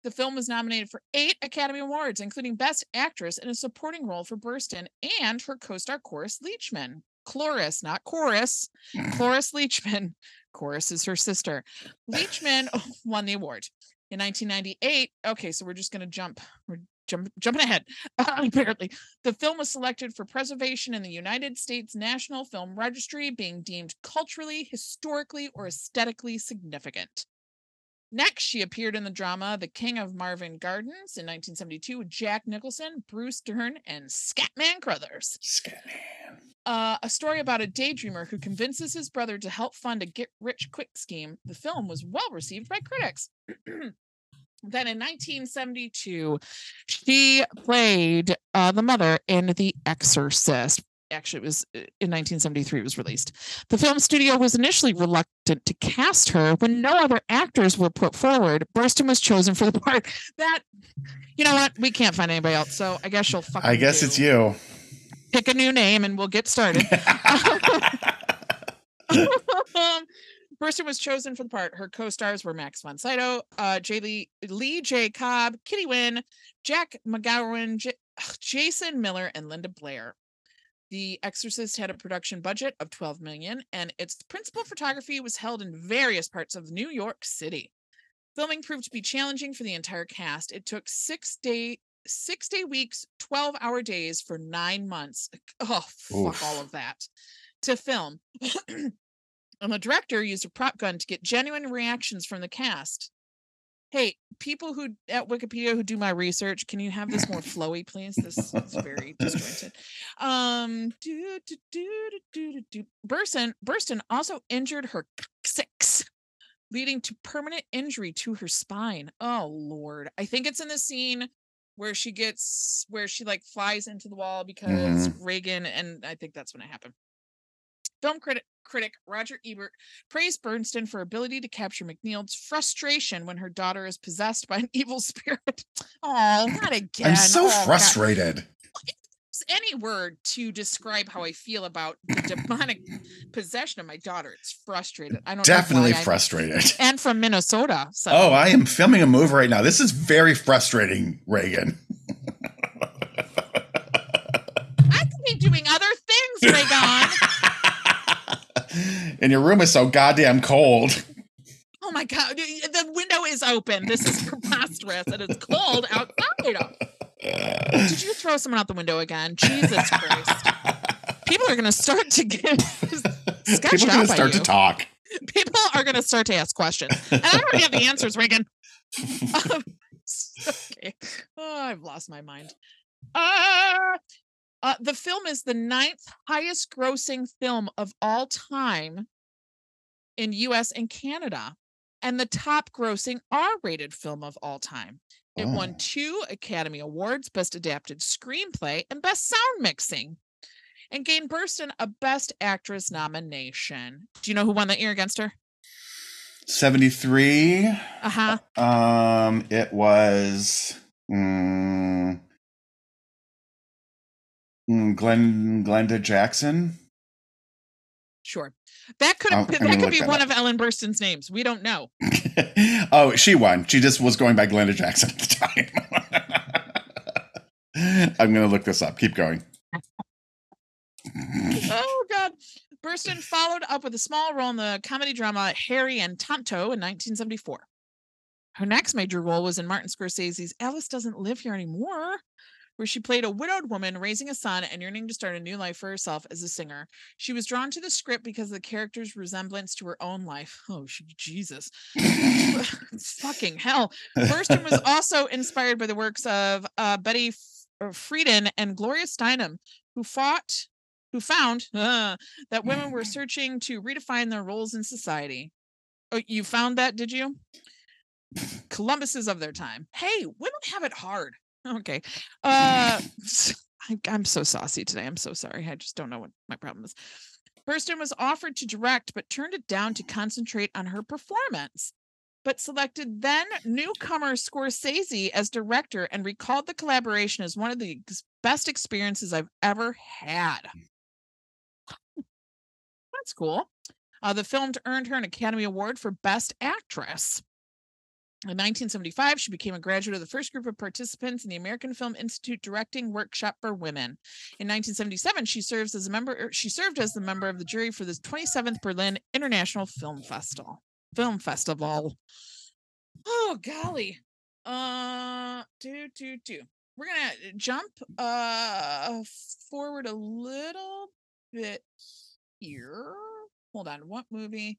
The film was nominated for eight Academy Awards, including Best Actress in a Supporting Role for Burstyn and her co star Cloris Leachman. Cloris, not Chorus. Cloris Leachman. Chorus is her sister. Leachman won the award in 1998. Okay, so we're just going to jump. We're jump, jumping ahead. apparently, the film was selected for preservation in the United States National Film Registry, being deemed culturally, historically, or aesthetically significant. Next, she appeared in the drama The King of Marvin Gardens in 1972 with Jack Nicholson, Bruce Dern, and Scatman Crothers Scatman. Uh, a story about a daydreamer who convinces his brother to help fund a get rich quick scheme. The film was well received by critics. then in 1972, she played uh, the mother in The Exorcist. Actually, it was uh, in 1973 it was released. The film studio was initially reluctant to cast her when no other actors were put forward. Burstyn was chosen for the part. That, you know what? We can't find anybody else, so I guess you'll fucking I guess do it's you. Pick a new name and we'll get started. Burstyn was chosen for the part. Her co-stars were Max von Sydow, uh, J. Lee, Lee J. Cobb, Kitty Winn, Jack MacGowran, J- Jason Miller, and Linda Blair. The Exorcist had a production budget of 12 million, and its principal photography was held in various parts of New York City. Filming proved to be challenging for the entire cast. It took six day six day weeks, 12 hour days for nine months. Oh, fuck all of that to film. and the director used a prop gun to get genuine reactions from the cast. Hey, people who at Wikipedia who do my research, can you have this more flowy, please? This is very disjointed. Um, do, do, do, do, do, do, do. Burstyn, Burstyn also injured her coccyx, leading to permanent injury to her spine. Oh Lord. I think it's in the scene where she gets where she like flies into the wall because mm-hmm. Regan, and I think that's when it happened. Film critic critic Roger Ebert praised Bernstein for ability to capture MacNeil's frustration when her daughter is possessed by an evil spirit. Oh, not again. I'm so Oh, God. Frustrated. Any word to describe how I feel about the demonic possession of my daughter. It's frustrated. I don't know Definitely why I'm- frustrated. and from Minnesota. So Oh, I am filming a move right now. This is very frustrating, Regan. I could be doing other things, Regan. and your room is so goddamn cold. oh my god, the window is open. This is preposterous, and it's cold outside. Did you throw someone out the window again? Jesus Christ! People are going to start to get People are going to start to talk. People are going to start to ask questions, and I already have the answers, Regan. Um, okay. Oh, I've lost my mind. Uh, uh, the film is the ninth highest grossing film of all time in US and Canada, and the top grossing R rated film of all time. It won Oh. two Academy Awards Best Adapted Screenplay and Best Sound Mixing, and gained Burstyn a Best Actress nomination. Do you know who won that year against her? 73. Uh huh. Um, it was mm, mm, Glenn Glenda Jackson. Sure. That could Oh, that could be that one up. of Ellen Burstyn's names. We don't know. oh, she won. She just was going by Glenda Jackson at the time. I'm going to look this up. Keep going. oh God. Burstyn followed up with a small role in the comedy drama Harry and Tonto in 1974. Her next major role was in Martin Scorsese's Alice Doesn't Live Here Anymore, where she played a widowed woman raising a son and yearning to start a new life for herself as a singer. She was drawn to the script because of the character's resemblance to her own life. Oh, she, Jesus. Fucking hell. Burstyn was also inspired by the works of uh, Betty F- Friedan and Gloria Steinem, who fought who found uh, that women were searching to redefine their roles in society. Oh, you found that, did you? Columbuses of their time. Hey, women have it hard. Okay. Uh I, I'm so saucy today. I'm so sorry. I just don't know what my problem is. Burstyn was offered to direct, but turned it down to concentrate on her performance. But selected then newcomer Scorsese as director and recalled the collaboration as one of the best experiences I've ever had. That's cool. Uh, the film earned her an Academy Award for Best Actress. In 1975, she became a graduate of the first group of participants in the American Film Institute Directing Workshop for Women. In 1977, she serves as a member. Er, she served as the member of the jury for the 27th Berlin International Film Festival. Film Festival. Oh golly. Uh, do do do. We're gonna jump uh forward a little bit here. Hold on. What movie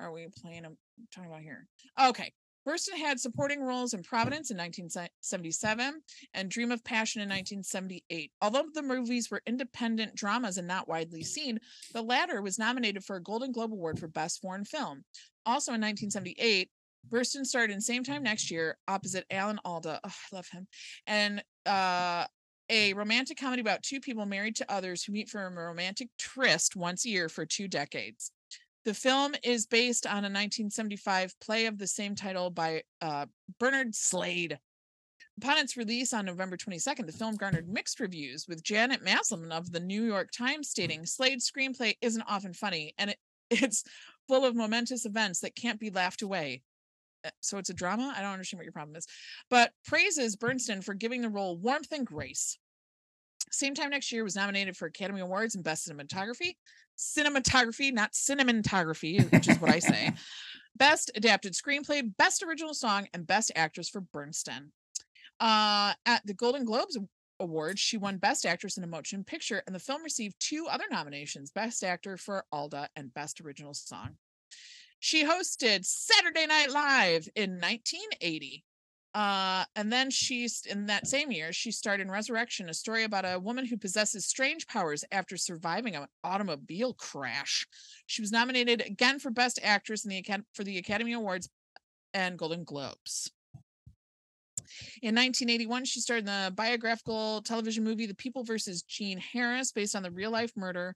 are we playing? I'm talking about here. Okay. Burstyn had supporting roles in Providence in 1977 and Dream of Passion in 1978. Although the movies were independent dramas and not widely seen, the latter was nominated for a Golden Globe Award for Best Foreign Film. Also in 1978, Burstyn starred in Same Time Next Year opposite Alan Alda. Oh, I love him. And uh, a romantic comedy about two people married to others who meet for a romantic tryst once a year for two decades. The film is based on a 1975 play of the same title by uh, Bernard Slade. Upon its release on November 22nd, the film garnered mixed reviews, with Janet Maslin of the New York Times stating Slade's screenplay isn't often funny and it, it's full of momentous events that can't be laughed away. Uh, so it's a drama? I don't understand what your problem is. But praises Bernstein for giving the role warmth and grace. Same time next year was nominated for Academy Awards in Best Cinematography, cinematography, not cinematography, which is what I say. Best adapted screenplay, best original song, and best actress for Burstyn. Uh, at the Golden Globes Awards, she won Best Actress in a Motion Picture, and the film received two other nominations Best Actor for Alda and Best Original Song. She hosted Saturday Night Live in 1980. Uh, and then she's in that same year, she starred in Resurrection, a story about a woman who possesses strange powers after surviving an automobile crash. She was nominated again for Best Actress in the for the Academy Awards and Golden Globes. In 1981, she starred in the biographical television movie The People versus Jean Harris, based on the real life murder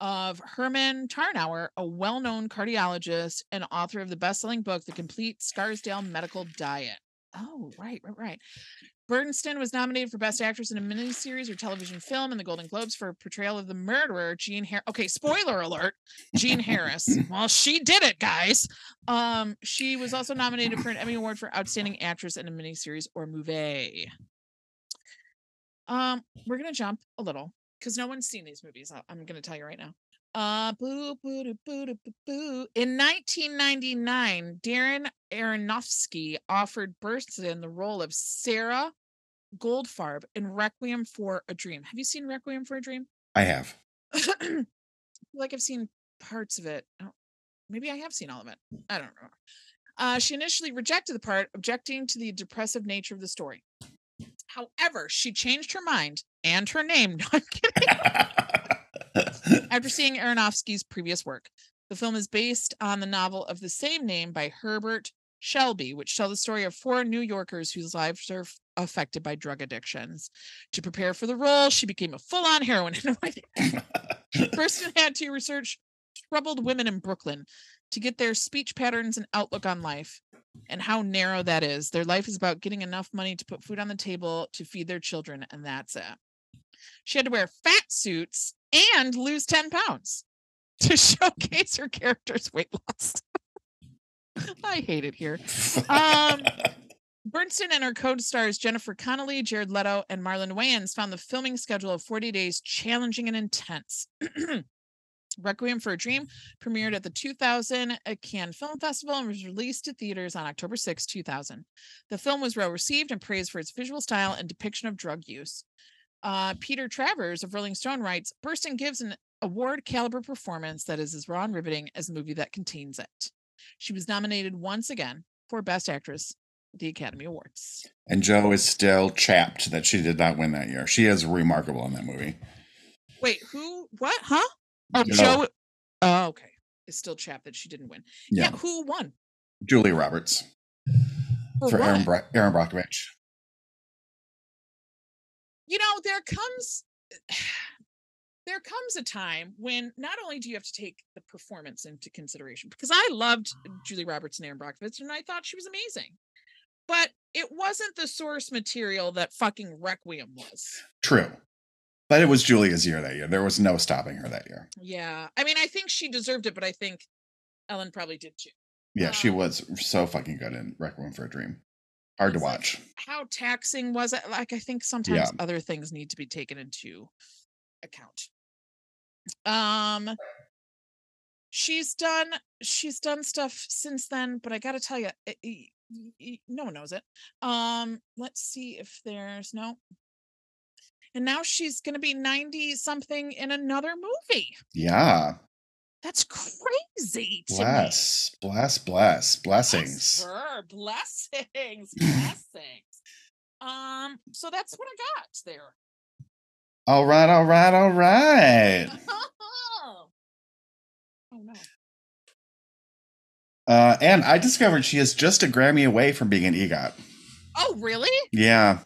of Herman Tarnower, a well known cardiologist and author of the best selling book, The Complete Scarsdale Medical Diet. Oh, right, right, right. Burstyn was nominated for Best Actress in a miniseries or television film in the Golden Globes for portrayal of the murderer, Jean Harris. Okay, spoiler alert, Jean Harris. well, she did it, guys. Um, she was also nominated for an Emmy Award for Outstanding Actress in a miniseries or movie. Um, we're gonna jump a little because no one's seen these movies. I'm gonna tell you right now. Uh, boo, boo, boo, boo, boo, boo. In 1999, Darren Aronofsky offered Burstyn the role of Sarah Goldfarb in Requiem for a Dream. Have you seen Requiem for a Dream? I have. like I've seen parts of it. Maybe I have seen all of it. I don't know. Uh, she initially rejected the part, objecting to the depressive nature of the story. However, she changed her mind and her name. No, I'm kidding. After seeing Aronofsky's previous work, the film is based on the novel of the same name by Hubert Selby, which tell the story of four New Yorkers whose lives are affected by drug addictions. To prepare for the role, she became a full-on heroin heroine. Burstyn had to research troubled women in Brooklyn to get their speech patterns and outlook on life and how narrow that is. Their life is about getting enough money to put food on the table to feed their children, and that's it. She had to wear fat suits and lose 10 pounds to showcase her character's weight loss. I hate it here. Um, Bernstein and her co-stars Jennifer Connelly, Jared Leto, and Marlon Wayans found the filming schedule of 40 days challenging and intense. Requiem for a Dream premiered at the 2000 Cannes Film Festival and was released to theaters on October 6, 2000. The film was well received and praised for its visual style and depiction of drug use. Uh, Peter Travers of Rolling Stone writes Burstyn gives an award caliber performance that is as raw and riveting as a movie that contains it. She was nominated once again for Best Actress at the Academy Awards. And Joe is still chapped that she did not win that year. She is remarkable in that movie. Wait, who? What? Huh? Oh, No. Joe. Oh, okay. Is still chapped that she didn't win. Yeah. Yeah, who won? Julia Roberts For for Aaron? Bra- Erin Brockovich. You know there comes there comes a time when not only do you have to take the performance into consideration because i loved julie roberts and erin brockovich and i thought she was amazing but it wasn't the source material that fucking requiem was True. But it was Julia's year that year. There was no stopping her that year. yeah i mean i think she deserved it but i think ellen probably did too Yeah, she Um, was so fucking good in Requiem for a Dream. Hard to It's like, watch. how taxing was it? Like i think sometimes other things need to be taken into account. Um she's done she's done stuff since then but i gotta tell you no one knows it. Um let's see if there's no. And now she's gonna be 90 something in another movie. Yeah. That's crazy. Bless. Bless, bless. Bless Blessings. her. blessings blessings um so that's what i got there All right, all right, all right. oh no. Uh, and I discovered she is just a Grammy away from being an EGOT. Oh, really? Yeah.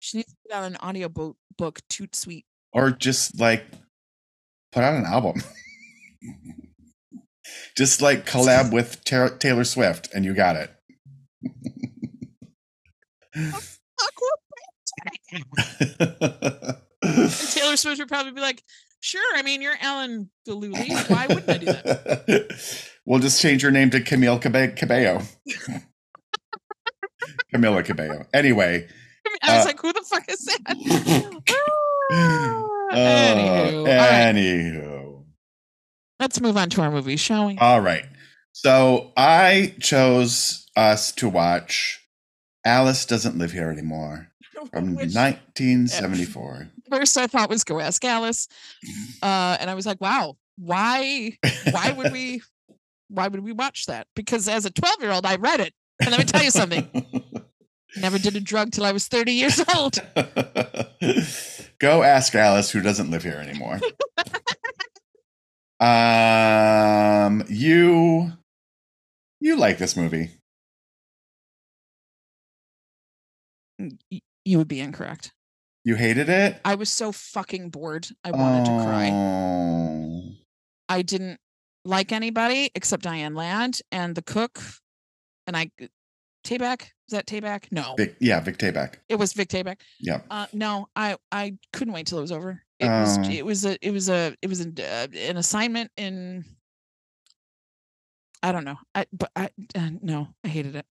She needs to put out an audio book, book Toot Sweet. Or just like put out an album. just like collab with Taylor Swift and you got it. Taylor Swift would probably be like, sure. I mean, you're Ellen Gillooly. Why wouldn't I do that? we'll just change your name to Camille Cabe- Cabello. Camila Cabello. Anyway. I was Uh, like, who the fuck is that? Uh, Anywho, right, anywho. Let's move on to our movie, shall we? All right. So I chose us to watch Alice Doesn't Live Here Anymore from Which 1974. first I thought was Go Ask Alice. Uh, and I was like, wow, why why would we why would we watch that? Because as a 12 year old, I read it. And let me tell you something. Never did a drug till I was 30 years old. Go ask Alice who doesn't live here anymore. Um you you like this movie. You would be incorrect. You hated it? I was so fucking bored. I wanted to cry. Oh. I didn't like anybody except Diane Ladd and the cook. And I Tayback? Is that Tayback? No. Vic, yeah, Vic Tayback. It was Vic Tayback. Yeah. Uh, no, I I couldn't wait till it was over. It was Oh. it was a it was a it was an, uh, an assignment in. I don't know. I but I uh, no, I hated it.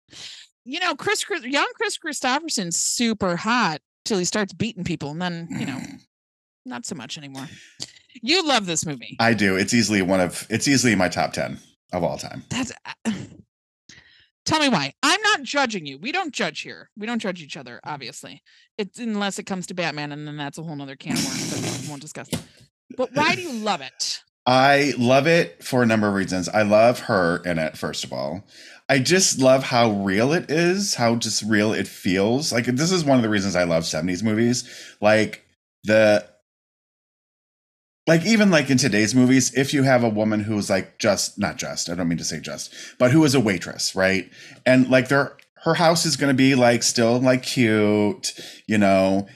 You know, Chris, Chris young Kris Kristofferson's super hot till he starts beating people, and then you know, not so much anymore. You love this movie. I do. It's easily one of it's easily my top 10 of all time. That's. Tell me why. I'm not judging you. We don't judge here. We don't judge each other, obviously. It's unless it comes to Batman, and then that's a whole nother can of worms that we won't discuss. But why do you love it? I love it for a number of reasons. I love her in it, first of all. I just love how real it is, how just real it feels. Like, this is one of the reasons I love 70s movies. Like, the. Like, even like in today's movies, if you have a woman who's like just, not just, I don't mean to say just, but who is a waitress, right? And like, their her house is going to be like still like cute, you know?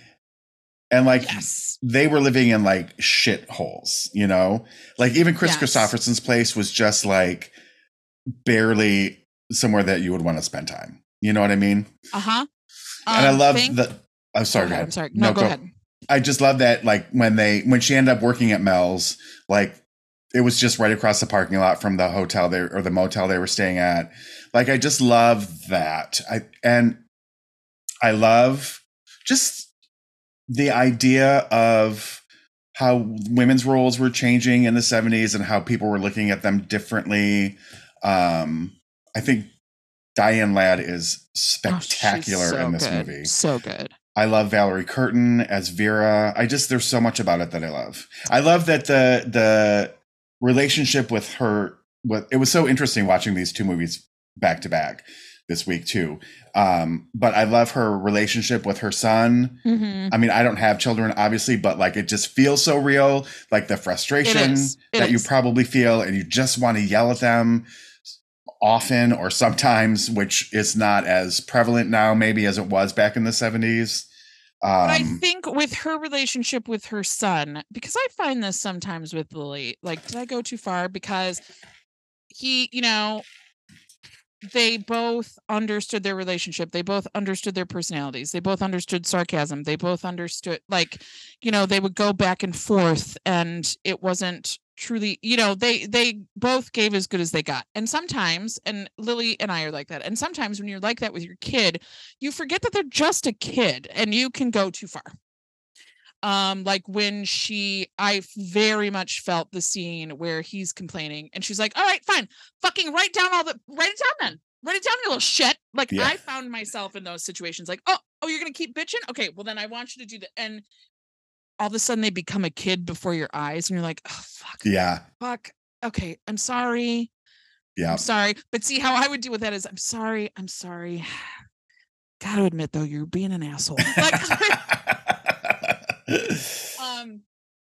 And like, Yes. they were living in like shit holes, you know? Like even Chris Yes. Kristofferson's place was just like barely somewhere that you would want to spend time. You know what I mean? Uh huh. and I love the I'm sorry, Go go ahead. I'm sorry. No, go, ahead. I just love that like when they when she ended up working at Mel's, like it was just right across the parking lot from the hotel there or the motel they were staying at. Like I just love that. I and I love just the idea of how women's roles were changing in the 70s and how people were looking at them differently. Um, I think Diane Ladd is spectacular oh, so in this good. movie. So good. I love Valerie Curtin as Vera. I just there's so much about it that I love. I love that the the relationship with her what it was so interesting watching these two movies back to back this week too. Um, but I love her relationship with her son. Mhm. I mean, I don't have children, obviously, but like it just feels so real. Like the frustration is. It that you probably feel, and you just want to yell at them often or sometimes, which is not as prevalent now, maybe as it was back in the 70s. But I Um, think with her relationship with her son, because I find this sometimes with Lily, like, did I go too far? Because he, you know, they both understood their relationship. They both understood their personalities. They both understood sarcasm. They both understood, like, you know, they would go back and forth, and it wasn't truly, you know, they they both gave as good as they got. And sometimes, and Lily and I are like that. And sometimes when you're like that with your kid, you forget that they're just a kid and you can go too far um like when she i very much felt the scene where he's complaining and she's like all right fine fucking write down all the write it down then write it down you little shit like Yeah. i found myself in those situations like oh oh you're gonna keep bitching okay well then i want you to do that and all of a sudden they become a kid before your eyes and you're like oh fuck yeah, fuck okay i'm sorry yeah. I'm sorry. But see how I would deal with that is I'm sorry. I'm sorry. Gotta admit though, you're being an asshole. Um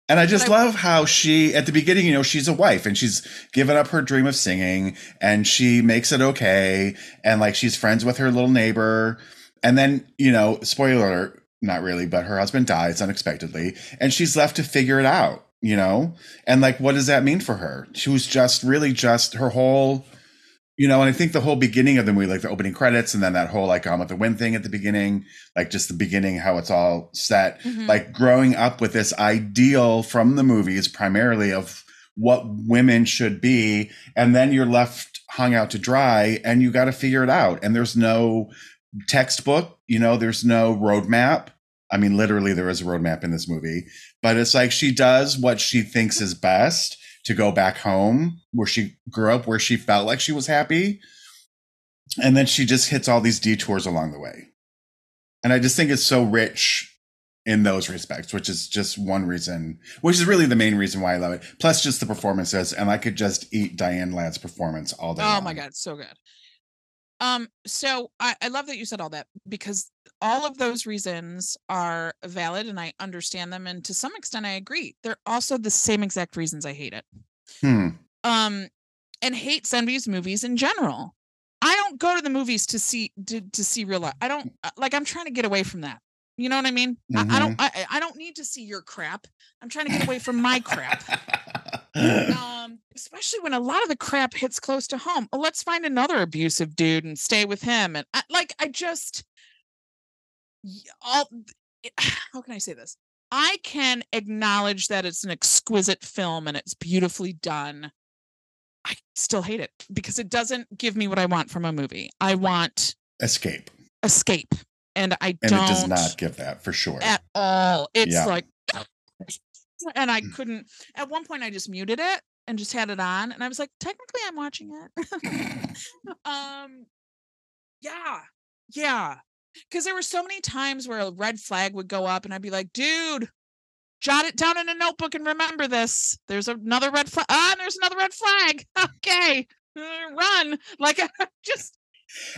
And I just I- love how she, at the beginning, you know, she's a wife and she's given up her dream of singing and she makes it okay. And like she's friends with her little neighbor. And then, you know, spoiler alert, not really, but her husband dies unexpectedly and she's left to figure it out, you know? And like, what does that mean for her? She was just really just her whole, you know, and I think the whole beginning of the movie, like the opening credits and then that whole like on with the wind thing at the beginning, like just the beginning, how it's all set mhm. like growing up with this ideal from the movies primarily of what women should be and then you're left hung out to dry and you got to figure it out and there's no textbook you know there's no roadmap i mean literally there is a roadmap in this movie but it's like she does what she thinks is best to go back home where she grew up where she felt like she was happy and then she just hits all these detours along the way and i just think it's so rich in those respects, which is just one reason, which is really the main reason why I love it. Plus, just the performances, and I could just eat Diane Ladd's performance all day. Oh my god, so good. Um, so I, I love that you said all that because all of those reasons are valid and I understand them. And to some extent I agree. They're also the same exact reasons I hate it. Hmm. um and hate Sunbee's movies in general. I don't go to the movies to see to, to see real life. I don't uh, like I'm trying to get away from that. You know what I mean? I, I don't I, I- I don't need to see your crap. I'm trying to get away from my crap. Um, especially when a lot of the crap hits close to home. Oh, let's find another abusive dude and stay with him. And I, like I just all how can I say this? I can acknowledge that it's an exquisite film and it's beautifully done. I still hate it because it doesn't give me what I want from a movie. I want Escape, escape, and I and don't it does not give that for sure. at all. It's Yeah. like, and I Mm. couldn't. At one point, I just muted it and just had it on, and I was like, technically, I'm watching it. um, yeah, yeah, because there were so many times where a red flag would go up, and I'd be like, dude. Jot it down in a notebook and remember this. There's another red flag. Ah, there's another red flag. Okay, uh, run. Like just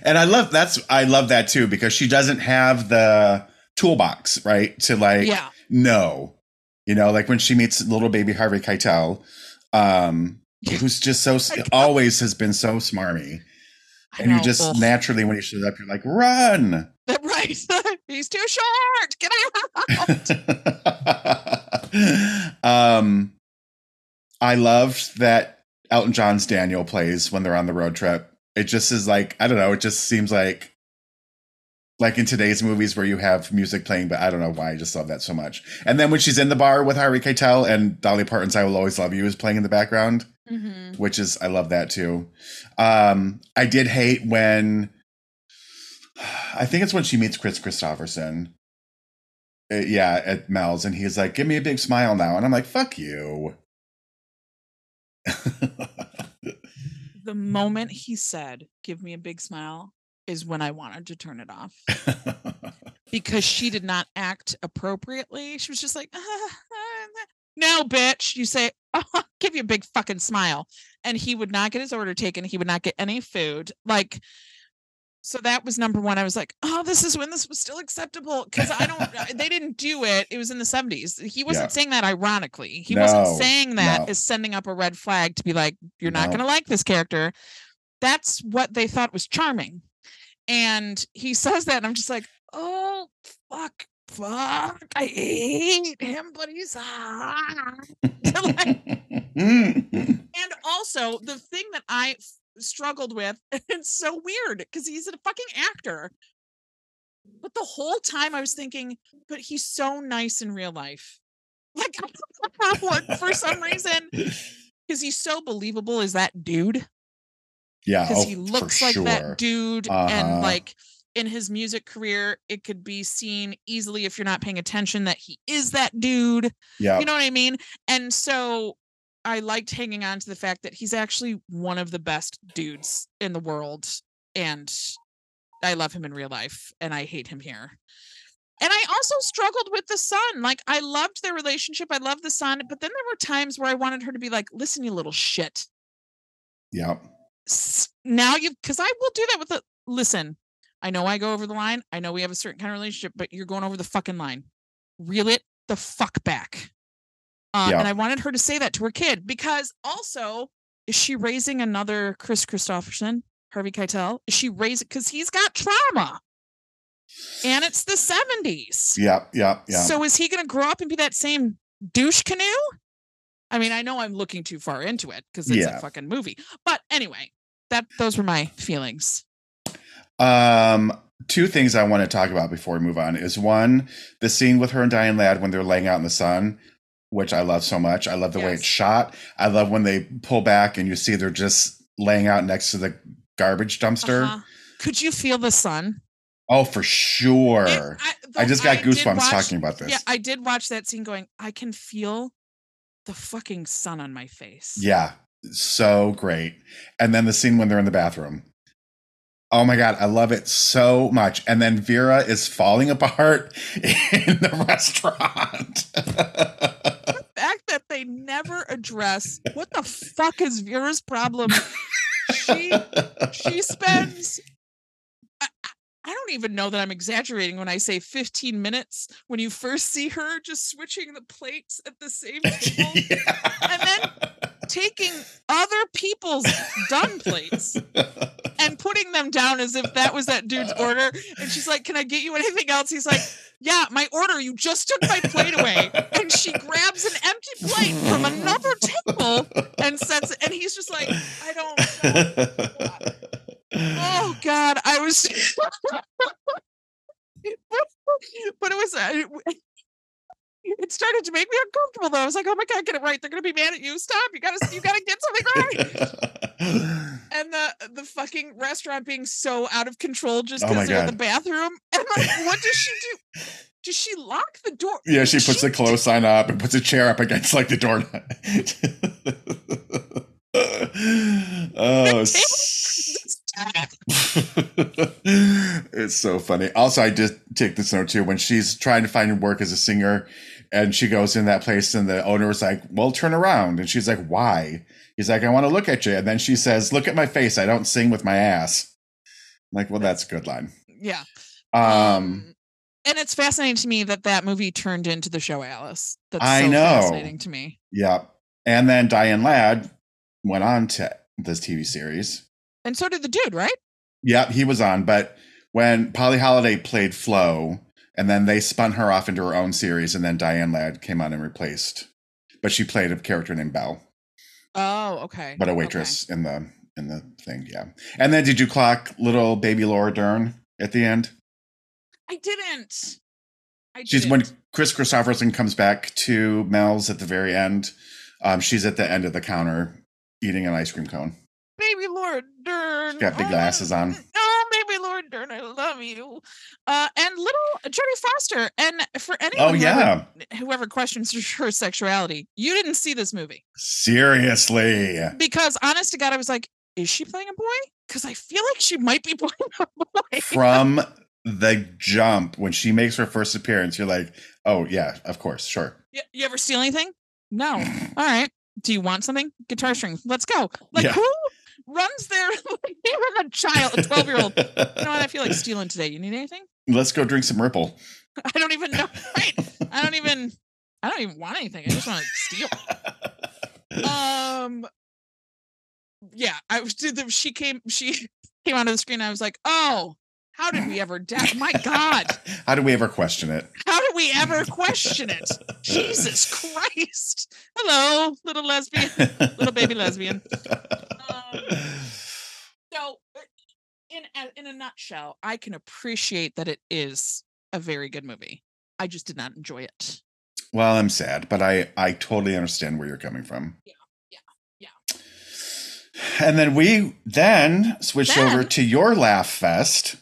and I love that's I love that too because she doesn't have the toolbox right to like yeah. know, you know, like when she meets little baby Harvey Keitel, um, who's just so always has been so smarmy. And you just ugh. naturally when he shows up you're like run right. He's too short. Get out. um i loved that elton john's daniel plays when they're on the road trip it just is like i don't know it just seems like like in today's movies where you have music playing, but I don't know why I just love that so much. And then when she's in the bar with Harvey Keitel and Dolly Parton's "I Will Always Love You" is playing in the background, Mhm. which is I love that too. Um, I did hate when I think it's when she meets Kris Kristofferson. Uh, yeah, at Mel's, and he's like, "Give me a big smile now," and I'm like, "Fuck you." The moment he said, "Give me a big smile," is when I wanted to turn it off because she did not act appropriately. She was just like, "No, bitch." You say, oh, give you a big fucking smile," and he would not get his order taken. He would not get any food. Like, so that was number one. I was like, "Oh, this is when this was still acceptable," because I don't. they didn't do it. It was in the seventies. He wasn't Yeah. saying that ironically. He No, wasn't saying that no. as sending up a red flag to be like, "You're not going to like this character." That's what they thought was charming, and he says that, and I'm just like, "Oh, fuck." Fuck, I hate him, but he's hot. Like, and also the thing that I f- struggled with, it's so weird because he's a fucking actor. But the whole time I was thinking, but he's so nice in real life. Like for some reason, because he's so believable is that dude. Yeah, Because oh, he looks like sure. that dude. Uh-huh. And like in his music career, it could be seen easily if you're not paying attention that he is that dude. Yeah, You know what I mean? And so I liked hanging on to the fact that he's actually one of the best dudes in the world. And I love him in real life and I hate him here. And I also struggled with the son. Like I loved their relationship. I loved the son, but then there were times where I wanted her to be like, listen, you little shit. yeah, Now you because I will do that with the listen. I know I go over the line. I know we have a certain kind of relationship, but you're going over the fucking line. Reel it the fuck back. Um, Yeah. And I wanted her to say that to her kid because also, is she raising another Kris Kristofferson, Harvey Keitel? Is she raising because he's got trauma, and it's the seventies. yeah, yeah, yeah. So is he going to grow up and be that same douche canoe? I mean, I know I'm looking too far into it because it's Yeah. a fucking movie. But anyway, that those were my feelings. Um, two things I want to talk about before we move on is one, the scene with her and Diane Ladd when they're laying out in the sun, which I love so much. I love the way it's shot. I love when they pull back and you see they're just laying out next to the garbage dumpster. Uh-huh. Could you feel the sun? Oh, for sure. It- I, though just got I goosebumps watch- talking about this. Yeah, I did watch that scene going, I can feel the fucking sun on my face. Yeah, so great. And then the scene when they're in the bathroom. Oh my god, I love it so much. And then Vera is falling apart in the restaurant. The fact that they never address what the fuck is Vera's problem. she she spends I, don't even know that I'm exaggerating when I say 15 minutes when you first see her just switching the plates at the same table, And then- taking other people's done plates and putting them down as if that was that dude's order. And she's like, Can I get you anything else? He's like, Yeah, my order. You just took my plate away. And she grabs an empty plate from another table and sets it. And he's just like, I don't. Oh God, I was. but it was. Uh, It started to make me uncomfortable though. I was like, "Oh my God, get it right! They're gonna be mad at you. Stop! You gotta, you gotta get something right." And the the fucking restaurant being so out of control just Oh because they're in the God. bathroom. And like, what does she do? Does she lock the door? yeah, she puts the clothes sign up and puts a chair up against like the door. oh, it's so funny. Also, I did take this note too when she's trying to find work as a singer, and she goes in that place, and the owner is like, "Well, turn around," and she's like, "Why?" He's like, "I want to look at you," and then she says, "Look at my face. I don't sing with my ass." I'm like, well, that's a good line. Yeah. Um, and it's fascinating to me that that movie turned into the show Alice. That's I so know. fascinating to me. yeah, and then Diane Ladd went on to this TV series. And so did the dude, right? Yeah, he was on, but when Polly Holliday played Flo, and then they spun her off into her own series, and then Diane Ladd came on and replaced. But she played a character named Belle, Oh, okay. but a okay. waitress in the in the thing. Yeah. And then did you clock little baby Laura Dern at the end? I didn't. I She's didn't. when Kris Kristofferson comes back to Mel's at the very end. Um, she's at the end of the counter eating an ice cream cone. baby Laura Dern. She's got big glasses on. Oh, Laura Dern, I love you. Uh, and little Jodie Foster. And for anyone, Oh whoever- yeah, whoever questions her sexuality, you didn't see this movie seriously. because, honest to God, I was like, is she playing a boy? Because I feel like she might be playing a boy. From the jump when she makes her first appearance, you're like, oh yeah, of course, sure. You, you ever steal anything? No. All right. Do you want something? Guitar strings. Let's go. Like Yeah. who runs there? like even a child, a twelve year old. You know what? I feel like stealing today. You need anything? Let's go drink some Ripple. I don't even know. Right. I don't even. I don't even want anything. I just want to steal. Um. Yeah, I was. She came. She came onto the screen. I was like, oh. How did we ever doubt? My God, How did we ever question it? how did we ever question it? Jesus Christ! Hello, little lesbian, little baby lesbian. Um, So, uh, in a, in a nutshell, I can appreciate that it is a very good movie. I just did not enjoy it. Well, I'm sad, but I I totally understand where you're coming from. Yeah, yeah, yeah. And then we then switched over to your laugh fest.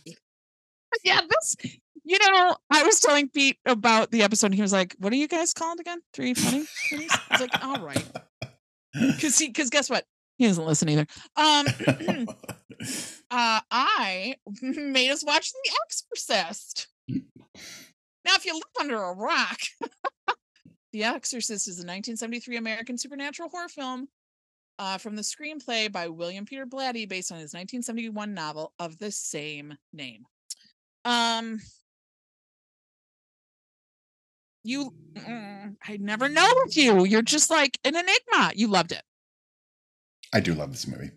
Yeah, this. You know, I was telling Pete about the episode, and he was like, "What are you guys called again? Three funny?" Funnies?" I was like, "All right," because he because guess what? He doesn't listen either. Um, uh, I made us watch The Exorcist. Now, if you live under a rock, The Exorcist is a 1973 American supernatural horror film uh, from the screenplay by William Peter Blatty, based on his 1971 novel of the same name. Um, you, mm, I never know with you. You're just like an enigma. You loved it. I do love this movie.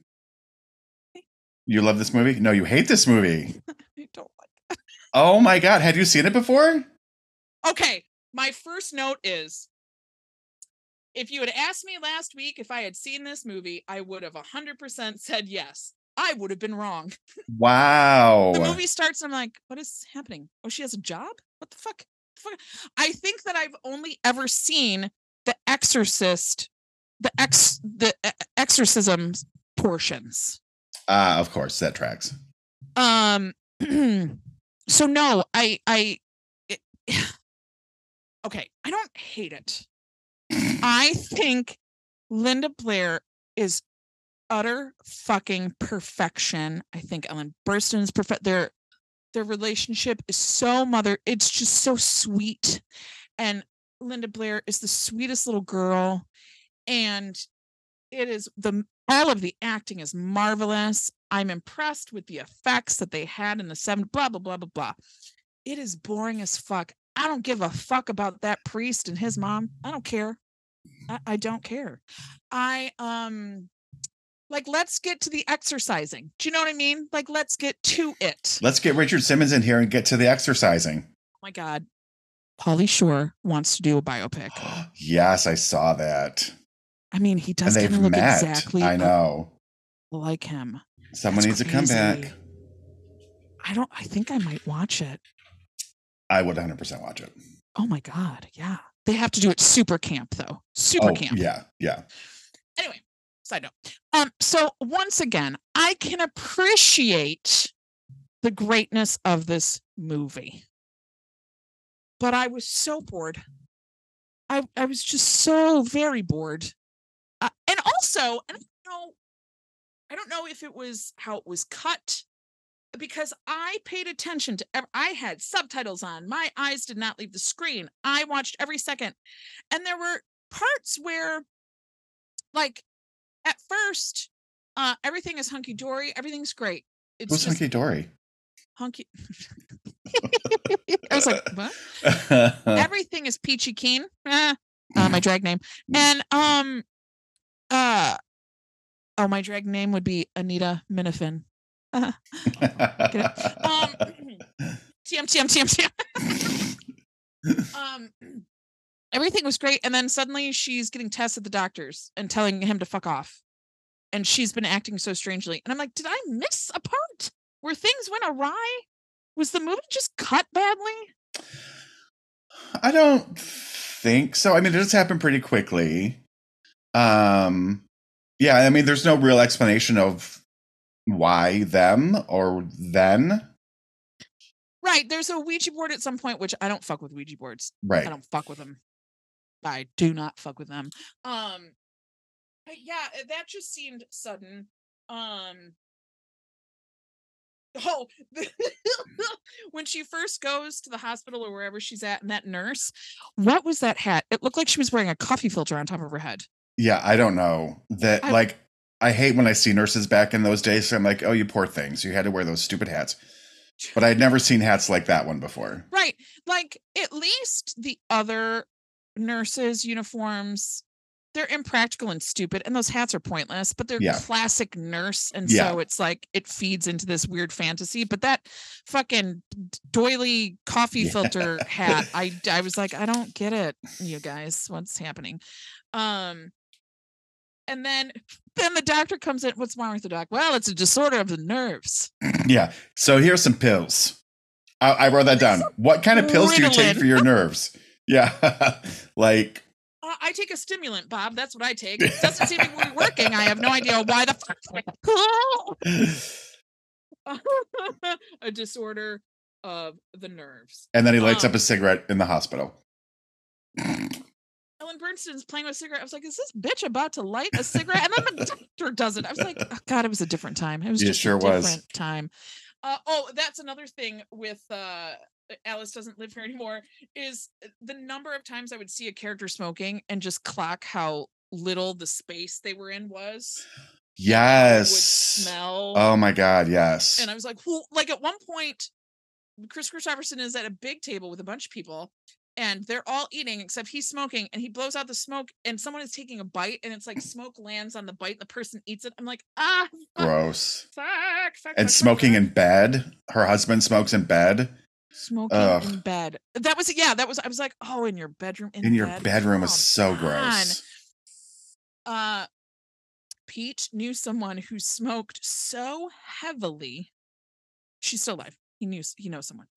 You love this movie? No, you hate this movie. I don't like. Oh my god, had you seen it before? Okay, my first note is if you had asked me last week if I had seen this movie, I would have 100% said yes. I would have been wrong. Wow. The movie starts and I'm like, what is happening? Oh, she has a job? What the fuck? The fuck? I think that I've only ever seen the exorcist, the ex the exorcism portions. Ah, of course, that tracks. Um so no, I I it, okay, I don't hate it. I think Linda Blair is utter fucking perfection. I think Ellen Burstyn's perfect. Their their relationship is so mother. It's just so sweet, and Linda Blair is the sweetest little girl, and it is the all of the acting is marvelous. I'm impressed with the effects that they had in the seven. Blah blah blah blah blah. It is boring as fuck. I don't give a fuck about that priest and his mom. I don't care. I, I don't care. I um like let's get to the exercising. Do you know what I mean? Like let's get to it. Let's get Richard Simmons in here and get to the exercising. Oh my god. Pauly Shore wants to do a biopic. yes, I saw that. I mean, he does kind of look met. exactly I know. like him. Someone That's needs to come back. I don't I think I might watch it. I would 100% watch it. Oh my god, yeah. They have to do it super camp though. Super oh, camp. yeah, yeah. Anyway, side note. Um, so once again, I can appreciate the greatness of this movie. But I was so bored. I I was just so very bored. Uh, and also, I don't know, I don't know if it was how it was cut because I paid attention to I had subtitles on. My eyes did not leave the screen. I watched every second. And there were parts where like at first uh everything is hunky dory, everything's great. It's just Hunky Dory? hunky. I was like, what? Everything is peachy keen. Eh, uh, my drag name. And um uh oh my drag name would be Anita Minifin. Um TM TM TM TM. um everything was great and then suddenly she's getting tests at the doctors and telling him to fuck off and she's been acting so strangely and i'm like did i miss a part where things went awry Was the movie just cut badly? I don't think so. I mean, it does happen pretty quickly. Um, yeah, I mean, there's no real explanation of why them or then. Right. There's a Ouija board at some point, which I don't fuck with Ouija boards. Right. I don't fuck with them. I do not fuck with them. Um, but yeah, eh, that just seemed sudden. Um, oh, when she first goes to the hospital or wherever she's at, and that nurse, what was that hat? It looked like she was wearing a coffee filter on top of her head. Yeah, I don't know that. I- like, I hate when I see nurses back in those days. So I'm like, oh, you poor things. You had to wear those stupid hats. But I'd never seen hats like that one before. Right. Like at least the other nurses' uniforms, they're impractical and stupid, and those hats are pointless, but they're Yeah. classic nurse. And Yeah. so it's like it feeds into this weird fantasy. But that fucking doily coffee Yeah. filter hat, I I was like, I don't get it, you guys. What's happening? Um and then then the doctor comes in. What's wrong with the doc? Well, it's a disorder of the nerves. Yeah. So here's some pills. I, I wrote that down. What kind of pills do you take for your nerves? Yeah. like, Uh, I take a stimulant, Bob. That's what I take. It doesn't seem to be working. I have no idea why the fuck. a disorder of the nerves. and then he lights Um, up a cigarette in the hospital. Ellen Burstyn's playing with a cigarette. I was like, is this bitch about to light a cigarette? And then the doctor does it. I was like, oh, God, it was a different time. It was Yeah, just sure a was. time. Uh, oh, that's another thing with uh, Alice doesn't live here anymore. Is the number of times I would see a character smoking and just clock how little the space they were in was. Yes. smell. Oh my God. Yes. and I was like, well, like at one point, Kris Kristofferson is at a big table with a bunch of people, and they're all eating except he's smoking, and he blows out the smoke, and someone is taking a bite, and it's like smoke lands on the bite, and the person eats it. I'm like, ah, Gross. fuck, fuck, And fuck, smoking fuck. in bed. Her husband smokes in bed. Smoking Ugh. in bed. That was yeah, that was I was like, oh, in your bedroom, in, In your bed? bedroom Come so gross. uh Pete knew someone who smoked so heavily. She's still alive. He knew he knows someone.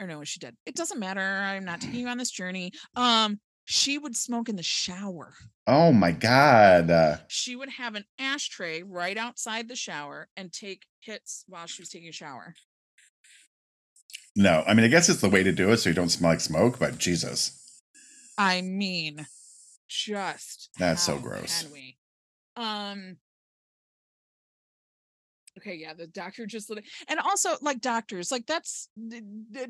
Or no, she did. It doesn't matter. I'm not taking you on this journey. Um, she would smoke in the shower. Oh my God. Uh, She would have an ashtray right outside the shower and take hits while she was taking a shower. No. I mean, I guess it's the way to do it so you don't smell like smoke, but Jesus. I mean, just That's so gross. Can we? Um. Okay, yeah, the doctor just lit- and also like doctors, like that's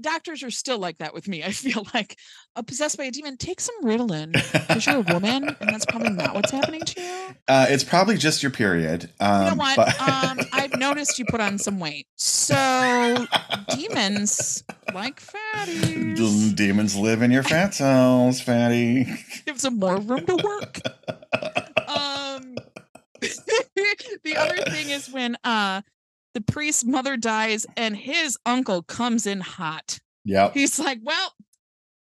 doctors are still like that with me. I feel like uh, possessed by a demon. Take some Ritalin because you're a woman, and that's probably not what's happening to you. Uh, it's probably just your period. Um, You know what? But um, I've noticed you put on some weight, so demons like fatties. demons live in your fat cells, fatty. give some more room to work. the other thing is when uh the priest's mother dies and his uncle comes in hot. Yep. He's like, Well,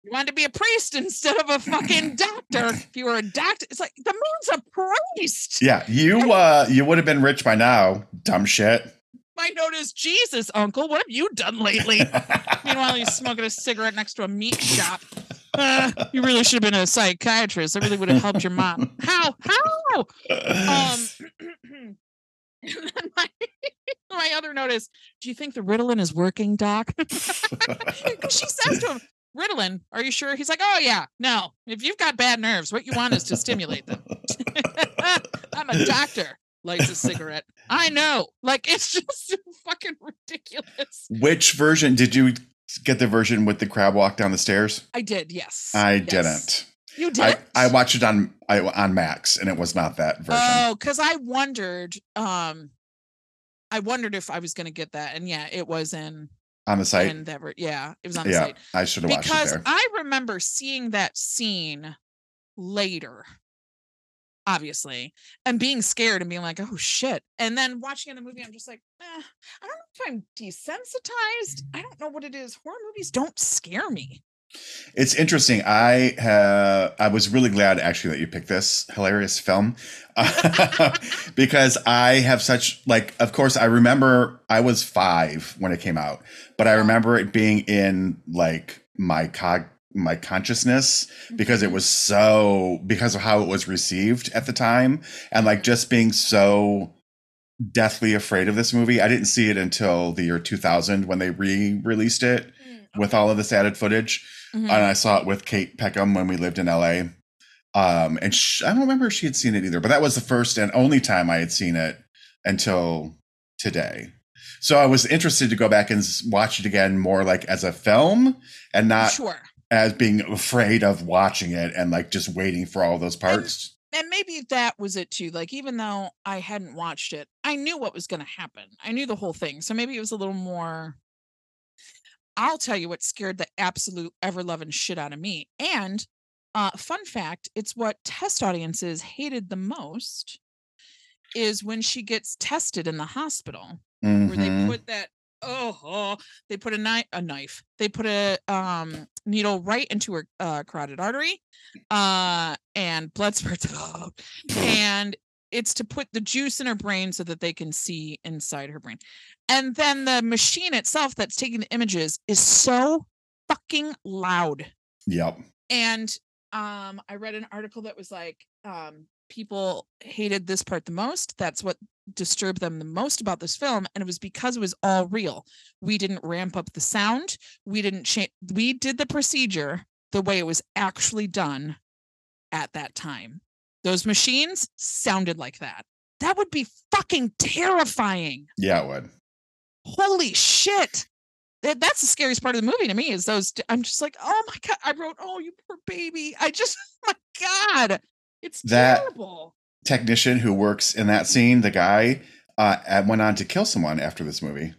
you wanted to be a priest instead of a fucking doctor. If you were a doctor, it's like the moon's a priest. Yeah, you uh you would have been rich by now, dumb shit. My note is Jesus, uncle. What have you done lately? Meanwhile, he's smoking a cigarette next to a meat shop. Uh, you really should have been a psychiatrist. That really would have helped your mom. How? How? Um, my, my other note is, do you think the Ritalin is working, Doc? she says to him, Ritalin, are you sure? He's like, oh yeah, no. If you've got bad nerves, what you want is to stimulate them. I'm a doctor. Lights a cigarette. I know. Like it's just fucking ridiculous. Which version did you get the version with the crab walk down the stairs? I did, yes. I Yes. didn't. You did. I, I watched it on I, on Max and it was not that version. Oh, because I wondered, um, I wondered if I was gonna get that, and yeah, it was in on the site. in that. Yeah, it was on the yeah, site I should have watched it because there. I remember seeing that scene later, obviously, and being scared and being like, "Oh shit!" And then watching in the movie, I'm just like, eh, I don't know if I'm desensitized. I don't know what it is. Horror movies don't scare me. It's interesting. I uh, I was really glad actually that you picked this hilarious film because I have such like. Of course, I remember I was five when it came out, but I remember it being in like my cog my consciousness because it Mhm. was so because of how it was received at the time and like just being so deathly afraid of this movie. I didn't see it until the year 2000 when they re-released it with all of this added footage Mhm. and I saw it with Kate Peckham when we lived in LA. Um, and sh- I don't remember if she had seen it either, but that was the first and only time I had seen it until today. So I was interested to go back and watch it again more like as a film and not sure. As being afraid of watching it and like just waiting for all those parts. and maybe that was it too. Like, even though I hadn't watched it, I knew what was going to happen. I knew the whole thing. So maybe it was a little more. I'll tell you what scared the absolute ever loving shit out of me. And uh, fun fact it's what test audiences hated the most is when she gets tested in the hospital where they Mhm. put that oh, oh they put a knife a knife. They put a um needle right into her uh carotid artery uh and blood spurts out and it's to put the juice in her brain so that they can see inside her brain. And then the machine itself that's taking the images is so fucking loud. Yep. and um i read an article that was like um people hated this part the most. That's what disturbed them the most about this film and it was because it was all real. We didn't ramp up the sound we didn't change we did the procedure the way it was actually done at that time. Those machines sounded like that. That would be fucking terrifying. Yeah, it would. holy shit. That, that's the scariest part of the movie to me is those i'm just like oh my god i wrote oh you poor baby. I just oh my god. It's That- terrible Technician who works in that scene, the guy, uh, went on to kill someone after this movie.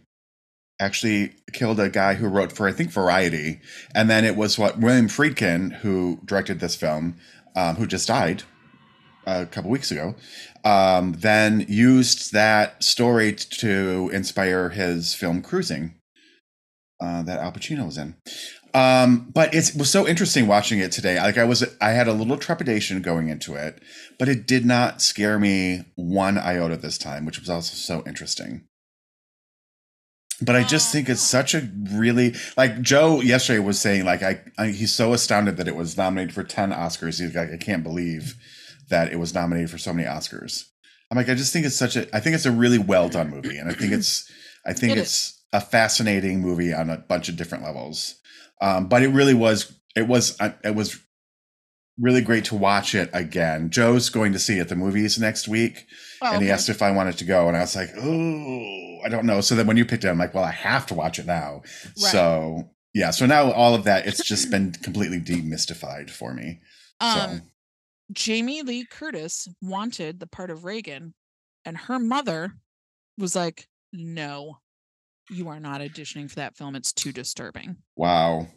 Actually, killed a guy who wrote for I think Variety, and then it was what William Friedkin, who directed this film, um, who just died a couple weeks ago, um, then used that story to inspire his film Cruising, uh, that Al Pacino was in. Um, but it was so interesting watching it today. Like I was, I had a little trepidation going into it, but it did not scare me one iota this time, which was also so interesting. But I just think it's such a really like Joe yesterday was saying like I, I he's so astounded that it was nominated for ten Oscars. He's like I can't believe that it was nominated for so many Oscars. I'm like I just think it's such a I think it's a really well done movie, and I think it's I think It it's a fascinating movie on a bunch of different levels. Um, but it really was it was uh, it was really great to watch it again. Joe's going to see it at the movies next week, Oh, and he okay. asked if I wanted to go, and I was like, oh, I don't know. So then when you picked it, I'm like, well, I have to watch it now. Right. So yeah, so now all of that, it's just been completely demystified for me. So um jamie lee curtis wanted the part of Regan and her mother was like no you are not auditioning for that film it's too disturbing wow.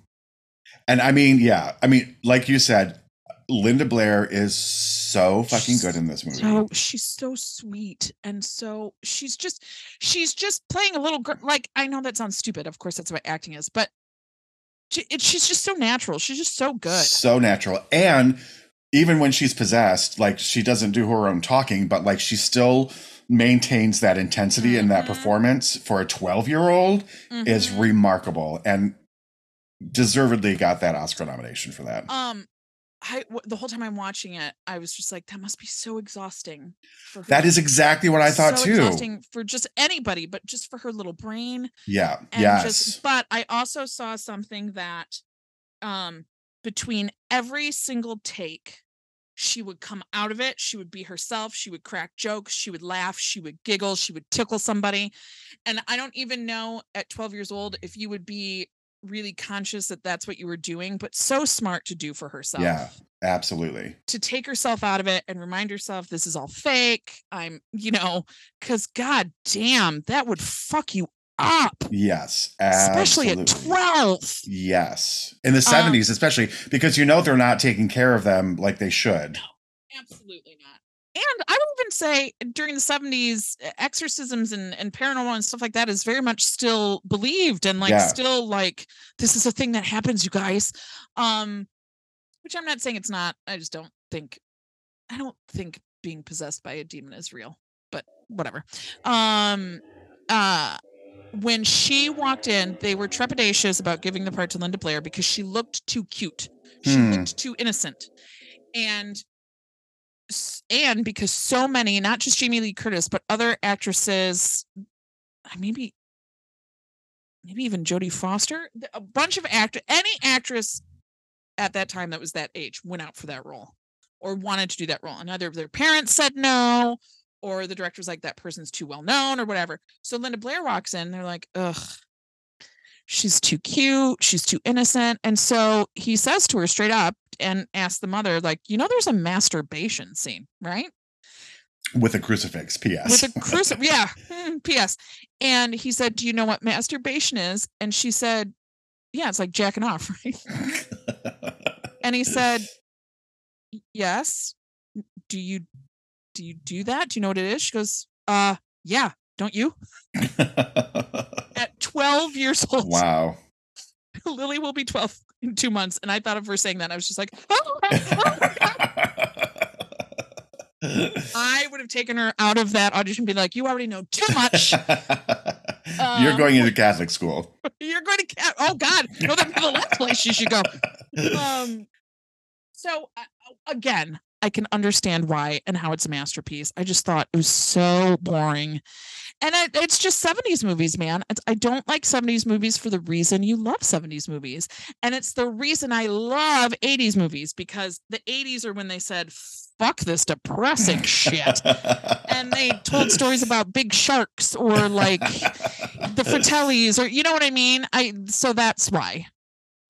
And I mean, yeah, I mean, like you said, Linda Blair is so fucking good in this movie. so she's so sweet and so she's just she's just playing a little girl like i know that sounds stupid of course that's what acting is but she, it, she's just so natural she's just so good So natural. And even when she's possessed, like she doesn't do her own talking, but like she still maintains that intensity and that Mhm. performance for a 12 year old is Mhm. remarkable and deservedly got that Oscar nomination for that. um I w- the whole time I'm watching it, I was just like, that must be so exhausting. For her. That is exactly what I thought so too. Exhausting for just anybody, but just for her little brain. Yeah. And yes. just but I also saw something that um between every single take, she would come out of it, she would be herself, she would crack jokes, she would laugh, she would giggle, she would tickle somebody. And I don't even know at 12 years old if you would be really conscious that that's what you were doing, but so smart to do for herself yeah. Absolutely. to take herself out of it and remind herself this is all fake. I'm, you know, because god damn, that would fuck you up, Yes. especially Absolutely. at 12. Yes. In the Um, 70s, especially because you know they're not taking care of them like they should. No, Absolutely not. and I would even say during the 70s, exorcisms and, and paranormal and stuff like that is very much still believed and like Yeah. still like this is a thing that happens, you guys. Um, which I'm not saying it's not. I just don't think I don't think being possessed by a demon is real, but whatever. Um uh when she walked in, they were trepidatious about giving the part to Linda Blair because she looked too cute. She Hmm. looked too innocent. And and because so many, not just Jamie Lee Curtis, but other actresses, maybe maybe even Jodie Foster, a bunch of actor, any actress at that time that was that age went out for that role or wanted to do that role, and either of their parents said no, or the director's like that person's too well known or whatever. So Linda Blair walks in, they're like, ugh. She's too cute. She's too innocent. And so he says to her straight up and asks the mother, like, you know, there's a masturbation scene, right? With a crucifix. P.S. with a crucifix. yeah. mm, P.S. And he said, "Do you know what masturbation is?" And she said, "Yeah, it's like jacking off, right?" And he said, "Yes. Do you do you do that? Do you know what it is?" She goes, "Uh, yeah. Don't you?" At 12 years old, wow. Lily will be 12 in two months, and I thought of her saying that. I was just like, I would have taken her out of that audition, and be like, "You already know too much." You're Um, going into Catholic school. You're going to cat. Oh God, no, that'd the last place you should go. Um, so uh, again, I can understand why and how it's a masterpiece. I just thought it was so boring, and it, it's just '70s movies, man. It's, I don't like '70s movies for the reason you love '70s movies, and it's the reason I love '80s movies because the '80s are when they said "fuck this depressing shit." And they told stories about big sharks or like the Fratellis or you know what I mean? I so that's why.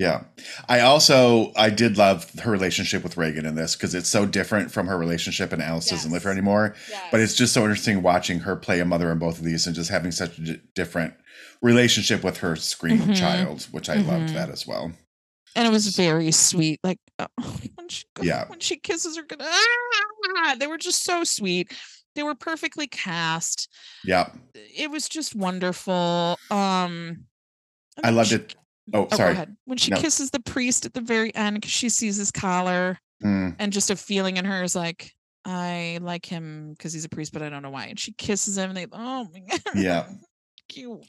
Yeah. I also I did love her relationship with Regan in this because it's so different from her relationship and Alice doesn't live here Yes. anymore. But it's just so interesting watching her play a mother in both of these and just having such a d- different relationship with her screaming Mhm. child, which I loved Mhm. that as well. and it was very sweet. Like uh, when she Yeah. when she kisses her, gonna- ah, they were just so sweet. They were perfectly cast. Yeah. It was just wonderful. Um, and I loved she- it. Oh, Oh, go sorry. ahead. When she No. kisses the priest at the very end because she sees his collar Mm, and just a feeling in her is like, I like him because he's a priest, but I don't know why. And she kisses him and they, oh my God. Yeah. Cute.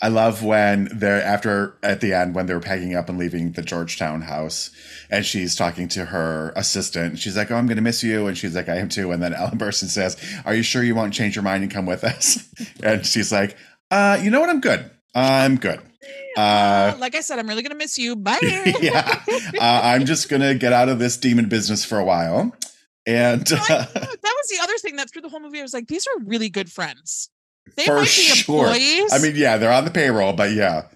I love when they're after at the end when they're packing up and leaving the Georgetown house, and she's talking to her assistant. She's like, "Oh, I'm going to miss you," and she's like, "I am too." And then Ellen Burstyn says, "Are you sure you won't change your mind and come with us?" and she's like, "Uh, you know what? I'm good. I'm good. Uh, Uh, like I said, I'm really gonna miss you. Bye. yeah, uh, I'm just gonna get out of this demon business for a while." And I- that was the other thing that through the whole movie I was like, these are really good friends. They For might be sure. employees, I mean, yeah, they're on the payroll, but yeah,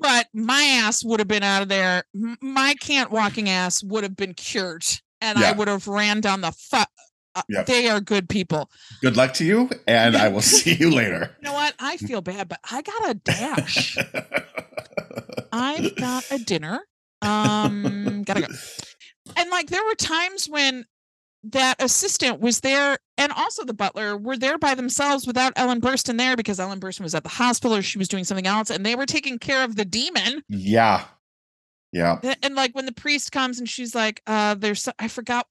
but my ass would have been out of there. My can't walking ass would have been cured, and I would have ran down the fu- uh, Yep. They are good people. good luck to you, and I will see you later. You know what? I feel bad, but I got a dash. I've got a dinner. Um, gotta go. And like there were times when that assistant was there and also the butler were there by themselves without Ellen Burstyn there because Ellen Burstyn was at the hospital or she was doing something else and they were taking care of the demon. yeah, yeah. A- And like when the priest comes and she's like, uh, there's I forgot.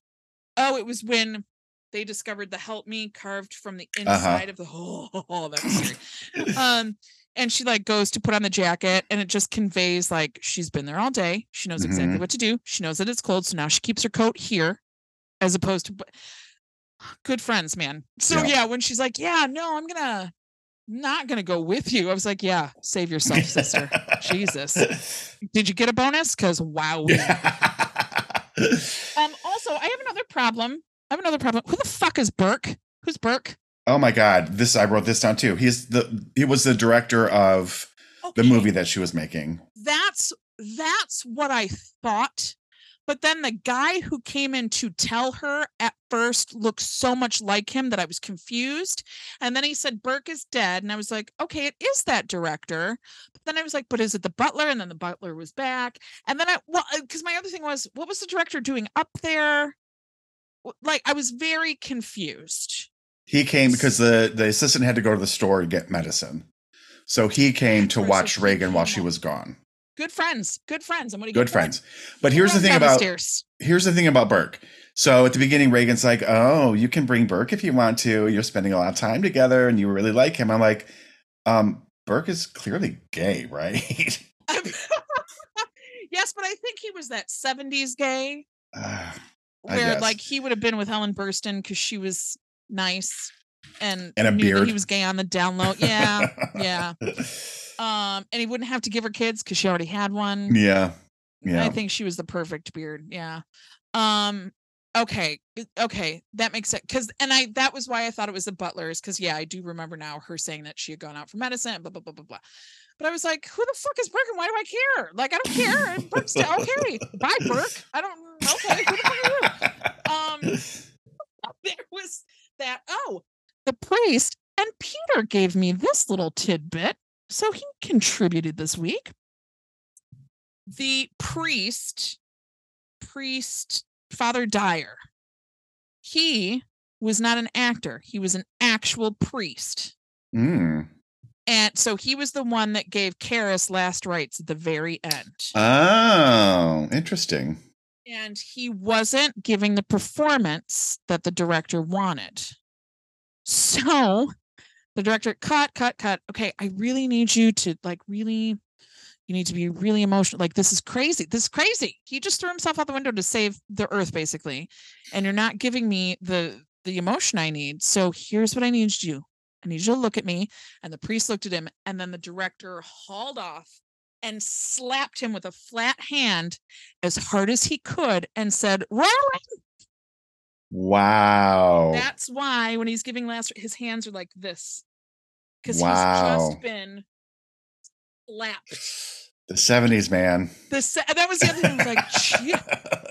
Oh, it was when they discovered the help me carved from the Uh-huh. inside of the oh, that was scary. um and she like goes to put on the jacket and it just conveys like she's been there all day she knows exactly Mhm. what to do she knows that it's cold so now she keeps her coat here as opposed to good friends man so Yeah. yeah. when she's like yeah no i'm gonna not gonna go with you i was like yeah save yourself sister jesus did you get a bonus because wow um also i have another problem i have another problem who the fuck is burke who's burke oh my god, this I wrote this down too. He's the he was the director of the movie that she was making. that's that's what I thought. But then the guy who came in to tell her at first looked so much like him that I was confused. And then he said Burke is dead, and I was like, okay, it is that director. But then I was like, but is it the butler? And then the butler was back. And then I well, uh, because my other thing was, what was the director doing up there? Like I was very confused. He came because the the assistant had to go to the store to get medicine, so he came to watch Regan while she was gone. Good friends, good friends. And do you Good friends. But here's the thing about here's the thing about Burke. So at the beginning, Regan's like, "Oh, you can bring Burke if you want to. You're spending a lot of time together, and you really like him." I'm like, um, "Burke is clearly gay, right?" yes, but I think he was that 70s gay Uh, where like he would have been with Ellen Burstyn because she was nice and, And a knew that beard. he was gay on the down low. Yeah. yeah. Um, and he wouldn't have to give her kids because she already had one. yeah, yeah. I think she was the perfect beard. Yeah. Um okay. Okay. That makes it cuz and I that was why I thought it was the butlers cuz yeah, I do remember now her saying that she had gone out for medicine blah blah blah blah blah. But I was like, who the fuck is Burke and why do I care? Like I don't care. Burke's still okay. Bye Burke. I don't okay. Who the fuck are you? Um there was that oh, the priest and Peter gave me this little tidbit. So he contributed this week. The priest, priest Father Dyer, he was not an actor, he was an actual priest. Mm. And so he was the one that gave Karras last rites at the very end. Oh, interesting. And he wasn't giving the performance that the director wanted. So the director cut, cut, cut. Okay, I really need you to like really, you need to be really emotional. Like this is crazy. This is crazy. He just threw himself out the window to save the earth, basically, and you're not giving me the the emotion I need. So here's what I need you to do. I need you to look at me. And the priest looked at him, and then the director hauled off and slapped him with a flat hand as hard as he could and said, Rolling. Wow. That's why when he's giving last, his hands are like this. Because he's just been slapped. the 70s, man. The sa- that was the other thing. I was like, "Gee,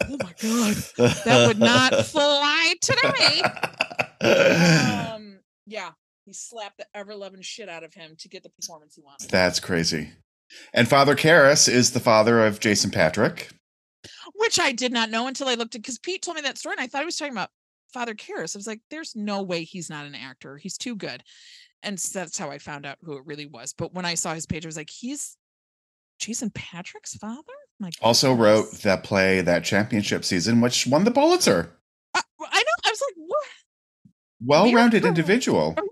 oh my god, that would not fly today. Um, yeah, he slapped the ever loving shit out of him to get the performance he wanted. That's crazy. And Father Karras is the father of Jason Patric. which I did not know until I looked at because Pete told me that story and I thought he was talking about Father Karras. I was like, there's no way he's not an actor. He's too good. And s- that's how I found out who it really was. But when I saw his page, I was like, he's Jason Patric's father? Also wrote that play that championship season, which won the Pulitzer. Uh, I, I know. I was like, what? Well-rounded individual. Oh,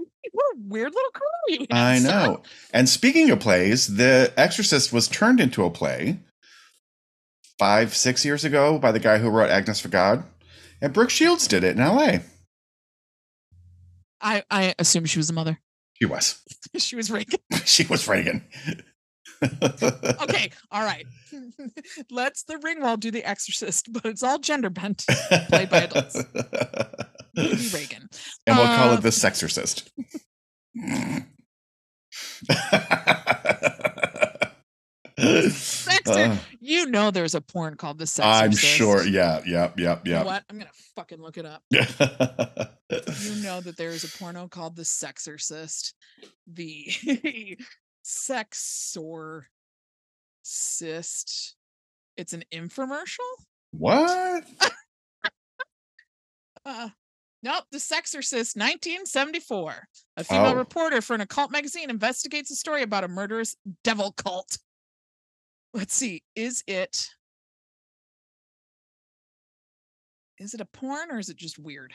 a- What a weird little you I know. And speaking of plays, The Exorcist was turned into a play five, six years ago by the guy who wrote Agnes for God. And Brooke Shields did it in LA. I, I assume she was a mother. She was. she was Regan. she was Regan. Okay. All right. Let's the Ringwald do the exorcist, but it's all gender bent. Played by adults. Maybe Regan. and we'll call Uh, it the Sexorcist. Sexor- Uh, You know there's a porn called The Sexorcist. I'm sure. Yeah, yep, yep, You know yep. what? I'm gonna fucking look it up. You know that there is a porno called The Sexorcist. The Sexorcist. It's an infomercial? what? Uh, nope, The Sexorcist, 1974. A female Oh. reporter for an occult magazine investigates a story about a murderous devil cult. Let's see, is it is it a porn or is it just weird?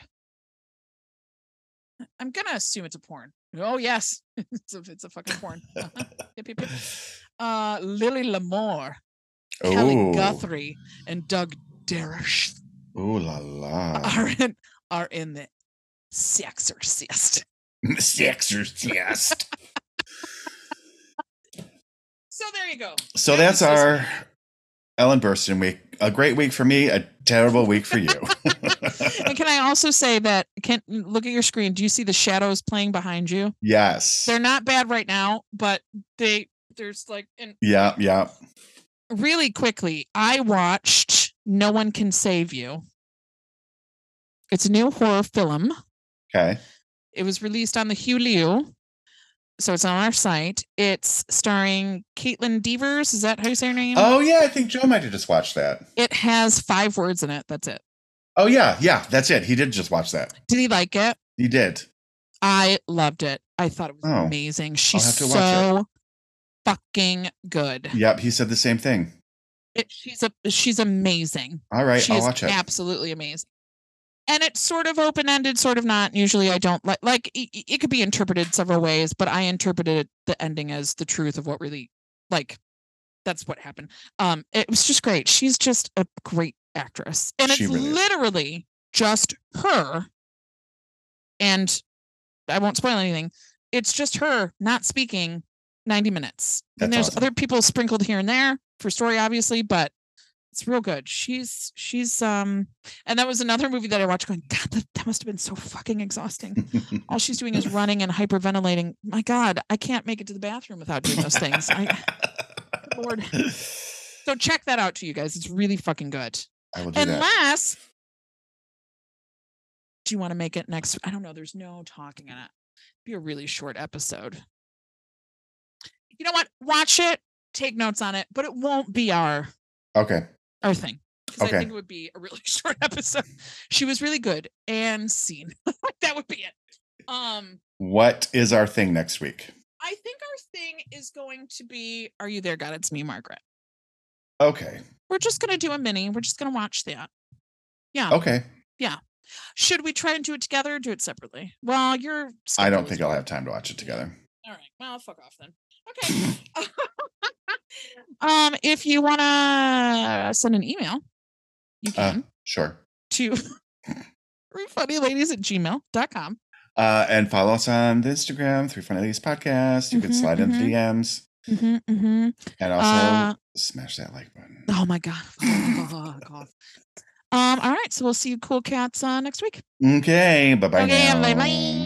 I'm gonna assume it's a porn. Oh yes, it's a, it's a fucking porn. Uh-huh. Yep, yep, yep. Uh, Lily Lamore, Kelly Guthrie, and Doug Darish Ooh la la. are in are in the Sexorcist. Sexorcist. So there you go. So That that's our Ellen Burstyn week. A great week for me, a terrible week for you. And can I also say that can look at your screen? Do you see the shadows playing behind you? yes. They're not bad right now, but they there's like and Yeah, yeah. really quickly, I watched No One Can Save You. It's a new horror film. Okay. It was released on the Hulu. So it's on our site. It's starring Kaitlyn Devers. Is that how you say her name? Oh yeah, I think Joe might have just watched that. It has five words in it. That's it. Oh yeah, yeah, that's it. He did just watch that. Did he like it? He did. I loved it. I thought it was Oh, amazing. She's so fucking good. Yep, he said the same thing. It, she's a she's amazing. All right, she I'll watch it. absolutely amazing. And it's sort of open ended, sort of not. Usually, I don't like like it, it could be interpreted several ways, but I interpreted the ending as the truth of what really like. That's what happened. Um, it was just great. She's just a great actress, and it's really is. literally just her. And I won't spoil anything. It's just her not speaking 90 minutes. and there's awesome. other people sprinkled here and there for story, obviously, but it's real good. She's she's um and that was another movie that I watched going, God, that, that must have been so fucking exhausting. All she's doing is running and hyperventilating. My God, I can't make it to the bathroom without doing those things. I, Lord. So check that out to you guys. It's really fucking good. I will do that. Unless do you want to make it next? I don't know. There's no talking in it. Be a really short episode. You know what? Watch it, take notes on it, but it won't be our Okay. Our thing. 'Cause I Okay. think it would be a really short episode. She was really good and scene. that would be it. Um, What is our thing next week? I think our thing is going to be Are You There, God? It's me, Margaret. Okay. We're just gonna do a mini. We're just gonna watch that. Yeah. Okay. Yeah. Should we try and do it together or do it separately? Well, you're I don't think I'll have time to watch it together. All right. Well, fuck off then. Okay. Um, if you want to send an email, you Uh, can Sure. to 3FunnyLadies at gmail.com. Uh, and follow us on the Instagram, Three Funny Ladies Podcast. You can Mhm, slide into mhm. DMs Mm-hmm, mm-hmm. and also Uh, smash that like button. Oh my God. Oh, God. Um, all right. So we'll see you cool cats uh, next week. Okay. Bye bye okay. Bye bye.